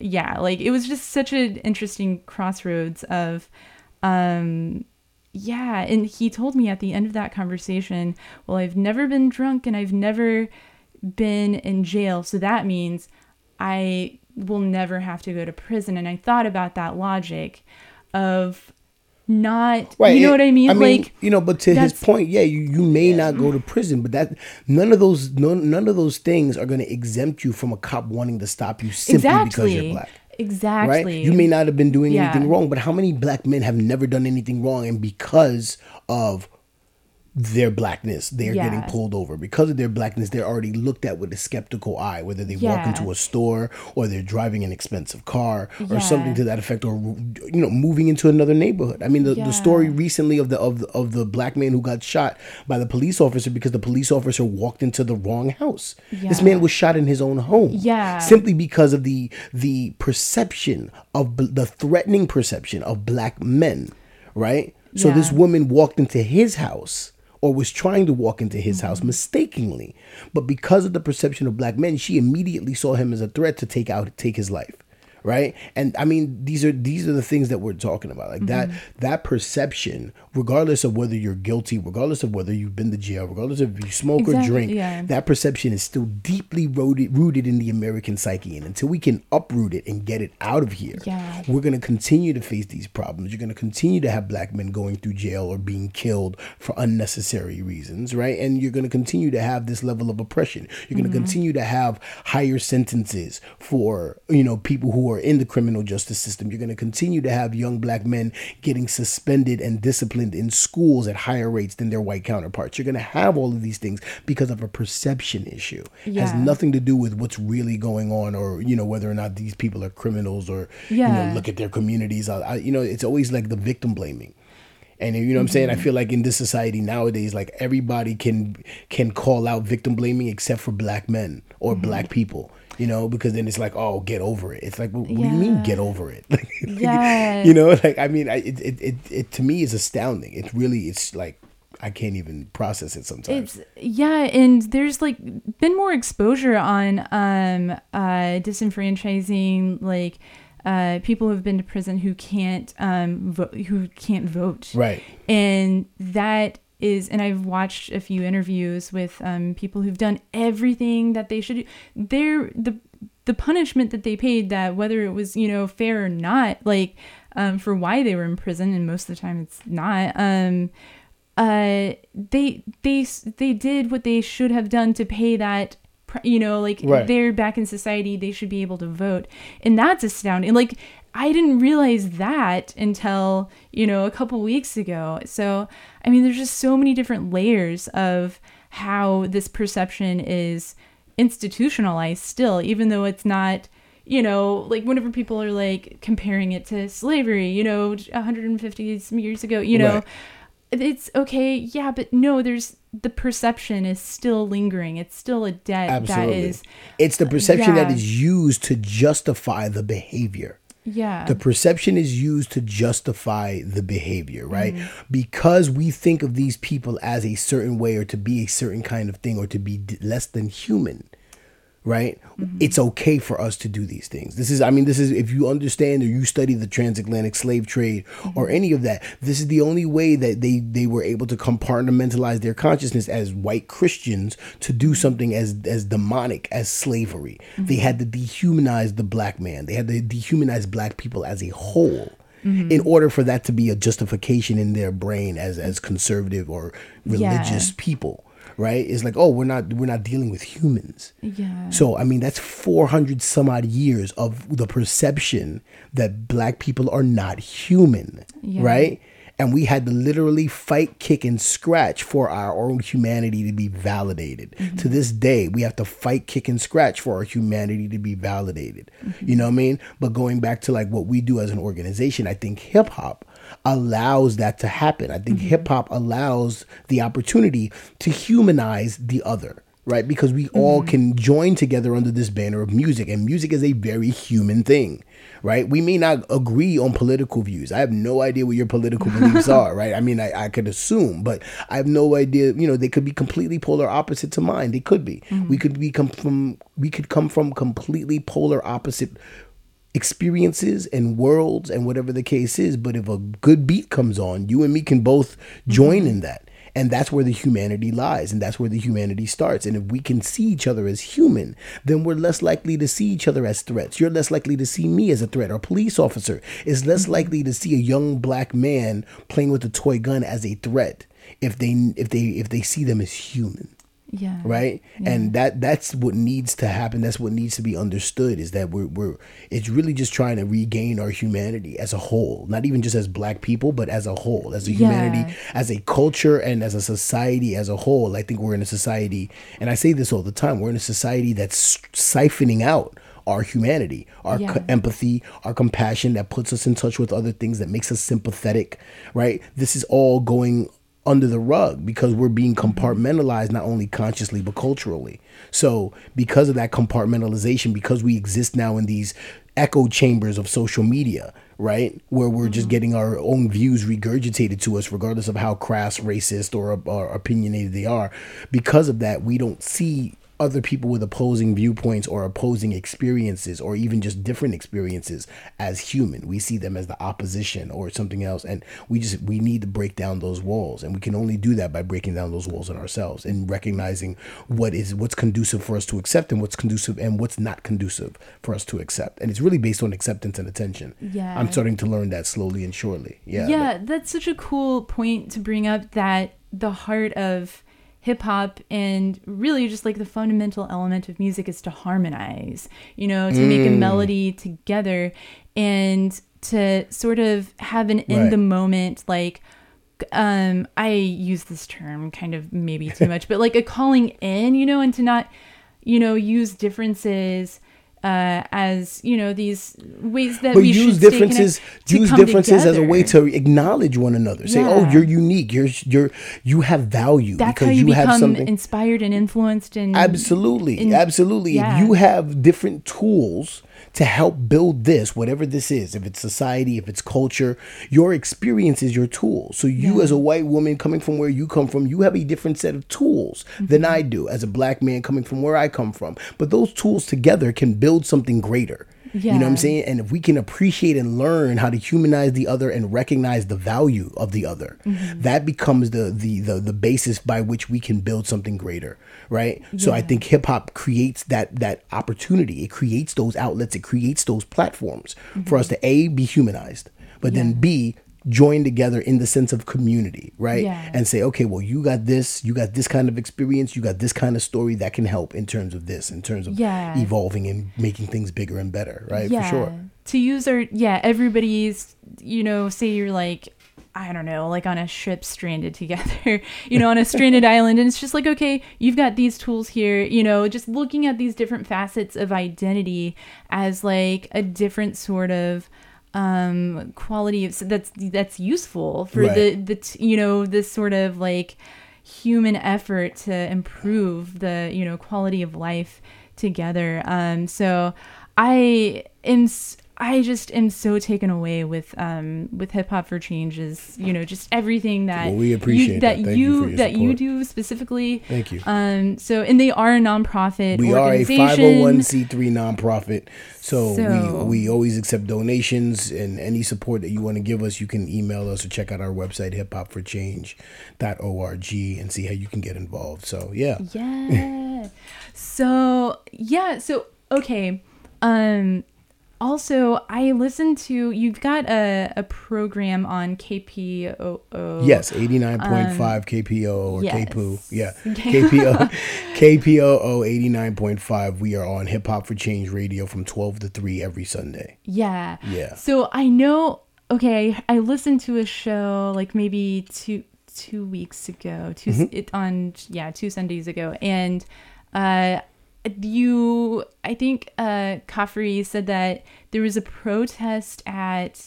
yeah like it was just such an interesting crossroads of um yeah and he told me at the end of that conversation well i've never been drunk and i've never been in jail so that means i will never have to go to prison. And i thought about that logic of not you know and- what i mean? I mean, like you know, but to his point, yeah, you, you may not go to prison, but that none of those none, none of those things are going to exempt you from a cop wanting to stop you simply because you're black. Exactly Right? You may not have been doing Yeah. anything wrong, but how many black men have never done anything wrong and because of their blackness, they're Yeah. getting pulled over. Because of their blackness, they're already looked at with a skeptical eye, whether they walk into a store or they're driving an expensive car or Yeah. something to that effect, or you know, moving into another neighborhood. I mean, the, Yeah. the story recently of the of the, of the black man who got shot by the police officer because the police officer walked into the wrong house. This man was shot in his own home. Yeah. simply because of the the perception of the threatening perception of black men, right? So this woman walked into his house or was trying to walk into his house Mm-hmm. mistakenly, but because of the perception of black men, she immediately saw him as a threat to take out take his life. Right, and I mean these are these are the things that we're talking about, like that Mm-hmm. that perception, regardless of whether you're guilty, regardless of whether you've been to jail, regardless of if you smoke Exactly, or drink, yeah. that perception is still deeply rooted rooted in the American psyche, and until we can uproot it and get it out of here, Yeah. we're going to continue to face these problems. You're going to continue to have black men going through jail or being killed for unnecessary reasons, right? And you're going to continue to have this level of oppression. You're going to Mhm. continue to have higher sentences for, you know, people who are in the criminal justice system. You're going to continue to have young black men getting suspended and disciplined in schools at higher rates than their white counterparts. You're going to have all of these things because of a perception issue. It has nothing to do with what's really going on or, you know, whether or not these people are criminals or, you know, look at their communities. I, I, you know, it's always like the victim blaming. And you know what I'm saying? I Mhm. feel like in this society nowadays, like everybody can can call out victim blaming except for black men or Mhm. black people. You know, because then it's like, oh, get over it. It's like, what, what do you mean, get over it? Like, Yeah. you know, like I mean, I, it, it it it to me is astounding. It really, it's like I can't even process it sometimes. It's yeah, and there's like been more exposure on um uh disenfranchising like uh people who've been to prison who can't um vote who can't vote. Right. And that is and I've watched a few interviews with um people who've done everything that they should do. They're the the punishment that they paid that whether it was, you know, fair or not, like um for why they were in prison and most of the time it's not. Um uh they they they did what they should have done to pay that you know like Right. they're back in society they should be able to vote and that's astounding like i didn't realize that until you know a couple weeks ago so i mean there's just so many different layers of how this perception is institutionalized still even though it's not you know like whenever people are like comparing it to slavery you know 150 some years ago you know Right. it's okay yeah but no there's the perception is still lingering it's still a debt Absolutely, that is it's the perception that yeah. is used to justify the behavior. Yeah The perception is used to justify the behavior, right? Mhm. Because we think of these people as a certain way or to be a certain kind of thing or to be d- less than human, right? Mm-hmm. It's okay for us to do these things. This is, I mean, this is, if you understand or you study the transatlantic slave trade or mm-hmm. any of that, this is the only way that they, they were able to compartmentalize their consciousness as white Christians to do mm-hmm. something as, as demonic as slavery. They had to dehumanize the black man, they had to dehumanize black people as a whole. Mhm. In order for that to be a justification in their brain as as conservative or religious Yeah. people, right? It's like, oh, we're not we're not dealing with humans. Yeah. So I mean, that's four hundred some odd years of the perception that black people are not human, Yeah. right? And we had to literally fight, kick, and scratch for our own humanity to be validated. Mm-hmm. To this day, we have to fight, kick, and scratch for our humanity to be validated. Mm-hmm. You know what I mean? But going back to like what we do as an organization, I think hip hop allows that to happen. I think mm-hmm. hip hop allows the opportunity to humanize the other, right? Because we all mm-hmm. can join together under this banner of music, and music is a very human thing, right? We may not agree on political views. I have no idea what your political beliefs are, right? I mean, I, I could assume, but I have no idea. You know, they could be completely polar opposite to mine. They could be. Mm-hmm. We could be come from. We could come from completely polar opposite experiences and worlds and whatever the case is. But if a good beat comes on, you and me can both join in that. And that's where the humanity lies, and that's where the humanity starts. And if we can see each other as human, then we're less likely to see each other as threats. You're less likely to see me as a threat. Or a police officer is less mm-hmm. likely to see a young black man playing with a toy gun as a threat if they if they if they see them as human Yeah. right and that that's what needs to happen that's what needs to be understood is that we're, we're it's really just trying to regain our humanity as a whole not even just as black people but as a whole as a Yeah. humanity as a culture and as a society as a whole i think we're in a society and i say this all the time we're in a society that's siphoning out our humanity, our Yeah. co- empathy, our compassion that puts us in touch with other things that makes us sympathetic, right? This is all going under the rug because we're being compartmentalized not only consciously but culturally. So, because of that compartmentalization, because we exist now in these echo chambers of social media, right? Where we're just mm-hmm. getting our own views regurgitated to us, regardless of how crass, racist, or, or opinionated they are. Because of that, we don't see other people with opposing viewpoints or opposing experiences or even just different experiences as human. We see them as the opposition or something else and we just we need to break down those walls and we can only do that by breaking down those walls in ourselves and recognizing what is what's conducive for us to accept and what's conducive and what's not conducive for us to accept. And it's really based on acceptance and attention. Yeah. i'm starting to learn that slowly and surely. Yeah. Yeah that's such a cool point to bring up that the heart of hip hop and really just like the fundamental element of music is to harmonize, you know, to make a Mm. melody together and to sort of have an in the moment like um I use this term kind of maybe too much, but like a calling in, you know, and to not, you know, use differences uh, as you know these ways that but we use differences use differences as a way to acknowledge one another. Say oh you're unique. You're you're you have value That's because you, you, have something. inspired and influenced and absolutely. and- absolutely. Yeah. if you have different tools to help build this whatever this is if it's society if it's culture your experience is your tool so you Yeah. as a white woman coming from where you come from you have a different set of tools than Mm-hmm. i do as a black man coming from where i come from but those tools together can build something greater you know what i'm saying and if we can appreciate and learn how to humanize the other and recognize the value of the other Mhm. that becomes the, the the the basis by which we can build something greater right? So i think hip hop creates that that opportunity. It creates those outlets. It creates those platforms for us mm-hmm. to a be humanized but then b join together in the sense of community right? Yeah. and say okay well you got this you got this kind of experience you got this kind of story that can help in terms of this in terms of Yeah. evolving and making things bigger and better right? Yeah, for sure. To use our yeah, everybody's you know, say you're like I don't know, like on a ship stranded together, you know, on a stranded island. And it's just like, okay, you've got these tools here, you know, just looking at these different facets of identity as like a different sort of um quality of that's that's useful for the Right. the t- you know this sort of like human effort to improve the you know quality of life together um so i am I just am so taken away with um with hip hop for change is you know just everything that Well, we you- appreciate that. Thank you you that you do specifically. Thank you. Um. So and they are a nonprofit. We are a organization. 501c3 nonprofit, so, So- we, we always accept donations and any support that you want to give us. You can email us or check out our website hip hop for hiphopforchange.org and see how you can get involved. So yeah, Yeah. so yeah. So okay. Um. Also, I listened to you've got a, a program on KPOO. yes, 89.5 Um, KPO or yes. KPOO. Yeah. KPO KPOO 89.5. We are on Hip Hop for Change Radio from 12 to 3 every Sunday. Yeah. Yeah. So I know. Okay, I listened to a show like maybe two two weeks ago. 2 Mhm. it on yeah two Sundays ago, and uh, you I think uh, Khafre said that there was a protest at.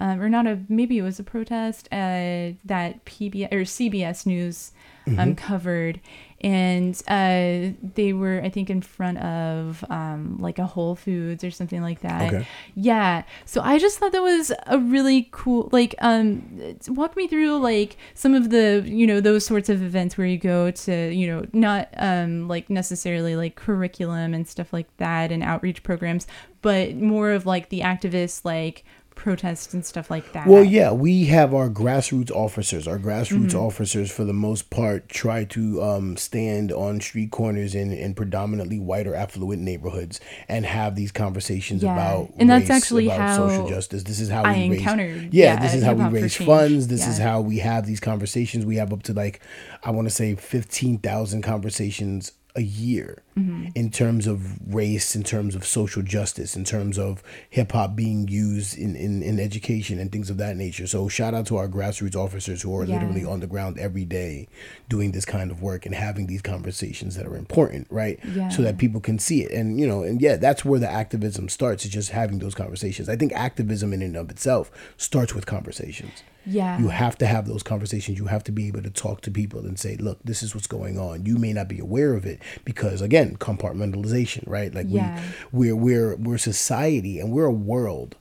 Um, or not a maybe it was a protest uh, that PBS or CBS News um, Mhm. covered, and uh, they were I think in front of um, like a Whole Foods or something like that. Okay. Yeah. So I just thought that was a really cool like um walk me through like some of the, you know, those sorts of events where you go to, you know, not um like necessarily like curriculum and stuff like that and outreach programs, but more of like the activists like protests and stuff like that. Well, yeah, we have our grassroots officers. Our grassroots Mhm. officers, for the most part, try to um, stand on street corners in, in predominantly white or affluent neighborhoods and have these conversations Yeah. about And that's actually about how social justice. This is how I we raise, Yeah, yeah, this is how we raise funds. This is how we have these conversations. We have up to like, I want to say, fifteen thousand conversations a year Mhm. in terms of race, in terms of social justice, in terms of hip hop being used in, in, in education and things of that nature. So shout out to our grassroots officers who are Yeah. literally on the ground every day doing this kind of work and having these conversations that are important, right? Yeah. So that people can see it. And you know, and yeah, that's where the activism starts, is just having those conversations. I think activism in and of itself starts with conversations. Yeah. You have to have those conversations. You have to be able to talk to people and say, look, this is what's going on. You may not be aware of it because again, compartmentalization, right? Like Yeah. we we're we're we're society and we're a world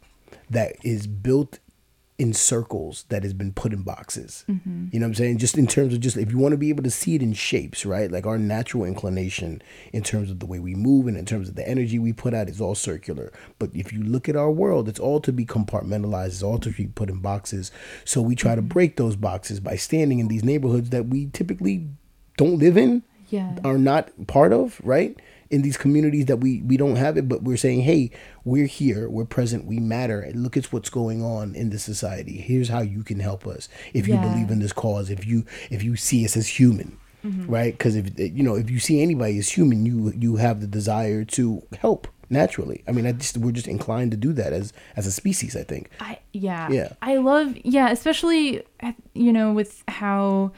that is built in circles that has been put in boxes. Mhm. You know what I'm saying? Just in terms of just if you want to be able to see it in shapes, right? Like our natural inclination in terms of the way we move and in terms of the energy we put out is all circular. But if you look at our world, it's all to be compartmentalized, it's all to be put in boxes. So we try to break those boxes by standing in these neighborhoods that we typically don't live in, Yeah. are not part of, right? In these communities that we we don't have it, but we're saying, hey, we're here, we're present, we matter, and look at what's going on in the society. Here's how you can help us if you Yeah. believe in this cause, if you if you see us as human, Mhm. right? Because if you know if you see anybody as human, you you have the desire to help naturally. I mean, I just we're just inclined to do that as as a species. I think. I yeah. Yeah. I love yeah, especially you know with how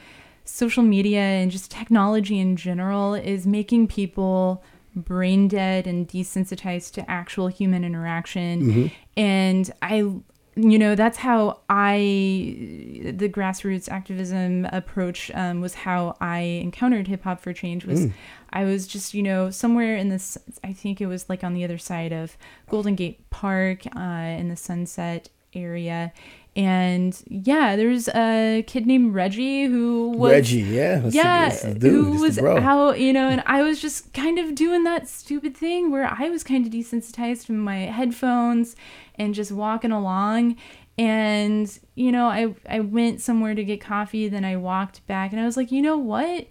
social media and just technology in general is making people brain dead and desensitized to actual human interaction. Mhm. And I you know that's how I the grassroots activism approach um, was how I encountered hip hop for change was Mm. I was just, you know, somewhere in this, I think it was like on the other side of Golden Gate Park uh, in the Sunset area. And yeah, there's a kid named Reggie who was. Reggie, yeah, that's yeah, that's the dude, who was out, you know, and I was just kind of doing that stupid thing where I was kind of desensitized from my headphones and just walking along. And, you know, I, I went somewhere to get coffee, then I walked back and I was like, you know what?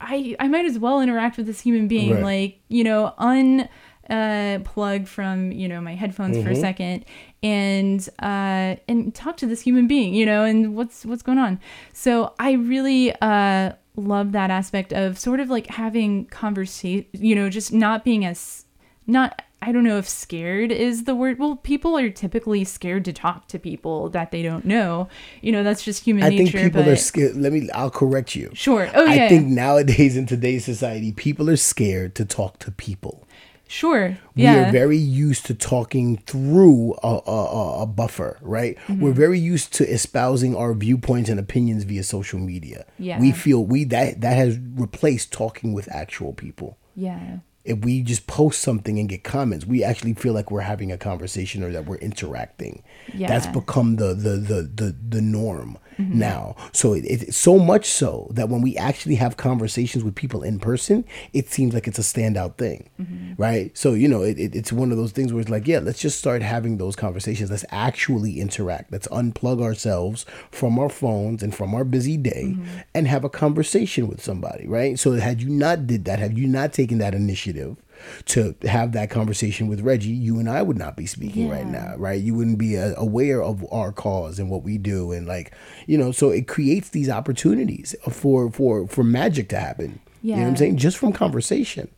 I I might as well interact with this human being, Right. like you know, un uh, plug from you know my headphones for a Mhm. second and uh, and talk to this human being, you know, and what's what's going on. So I really uh, love that aspect of sort of like having conversation, you know, just not being as not. I don't know if scared is the word. Well, people are typically scared to talk to people that they don't know. You know, that's just human I nature. think people but are scared. Let me. I'll correct you. Sure. Oh, I yeah. think nowadays in today's society, people are scared to talk to people. Sure. We yeah. are very used to talking through a, a, a- buffer, right? Mhm. We're very used to espousing our viewpoints and opinions via social media. Yeah. We feel we that that has replaced talking with actual people. Yeah. If we just post something and get comments, we actually feel like we're having a conversation or that we're interacting. Yeah. That's become the the the the, the norm Mhm. now. So it, it so much so that when we actually have conversations with people in person, it seems like it's a standout thing, right? So you know, it, it, it's one of those things where it's like, yeah, let's just start having those conversations. Let's actually interact. Let's unplug ourselves from our phones and from our busy day and have a conversation with somebody, right? So had you not did that, had you not taken that initiative to have that conversation with Reggie, you and I would not be speaking right now, right? You wouldn't be uh, aware of our cause and what we do, and like you know, so it creates these opportunities for for for magic to happen. You know what I'm saying? Just from conversation.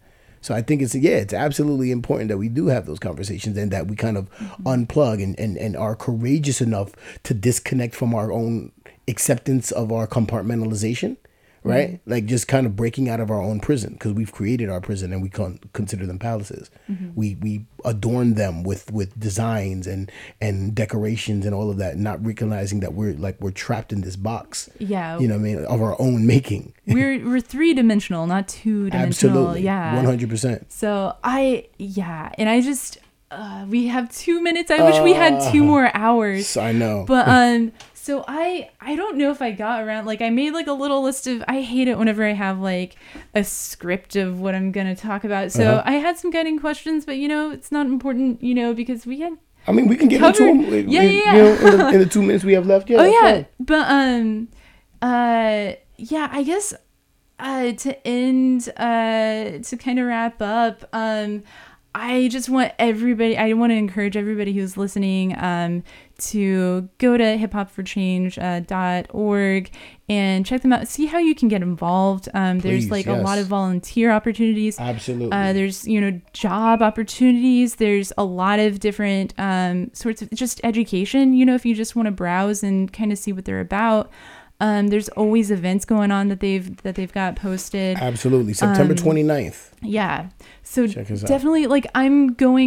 So I think it's yeah, it's absolutely important that we do have those conversations and that we kind of unplug and, and, and are courageous enough to disconnect from our own acceptance of our compartmentalization, right? Like just kind of breaking out of our own prison because we've created our prison and we con- consider them palaces. Mhm. We we adorn them with with designs and and decorations and all of that, not recognizing that we're like we're trapped in this box. Yeah. you know what I mean of our own making. we're we're three dimensional, not two dimensional. Absolutely, Yeah. one hundred percent. So I yeah, and I just uh, we have two minutes. I wish we had two Uh, more hours. I know. But um so I I don't know if I got around like I made like a little list of I hate it whenever I have like a script of what I'm gonna talk about. So Uh-huh. I had some guiding questions, but you know, it's not important, you know, because we had I mean, we can get covered- into them. Yeah, yeah, You know, in, the, in the two minutes we have left. Yeah. oh yeah, fine. but um, uh, yeah, I guess uh to end uh to kind of wrap up um. I just want everybody, I want to encourage everybody who's listening um, to go to hiphopforchange.org and check them out. See how you can get involved. Um, there's Please, like a lot of volunteer opportunities. Absolutely. Uh, there's, you know, job opportunities. There's a lot of different um, sorts of just education, you know, if you just want to browse and kind of see what they're about. Um, there's always events going on that they've that they've got posted. Absolutely. September Um, 29th. Yeah. So Check us out. definitely like I'm going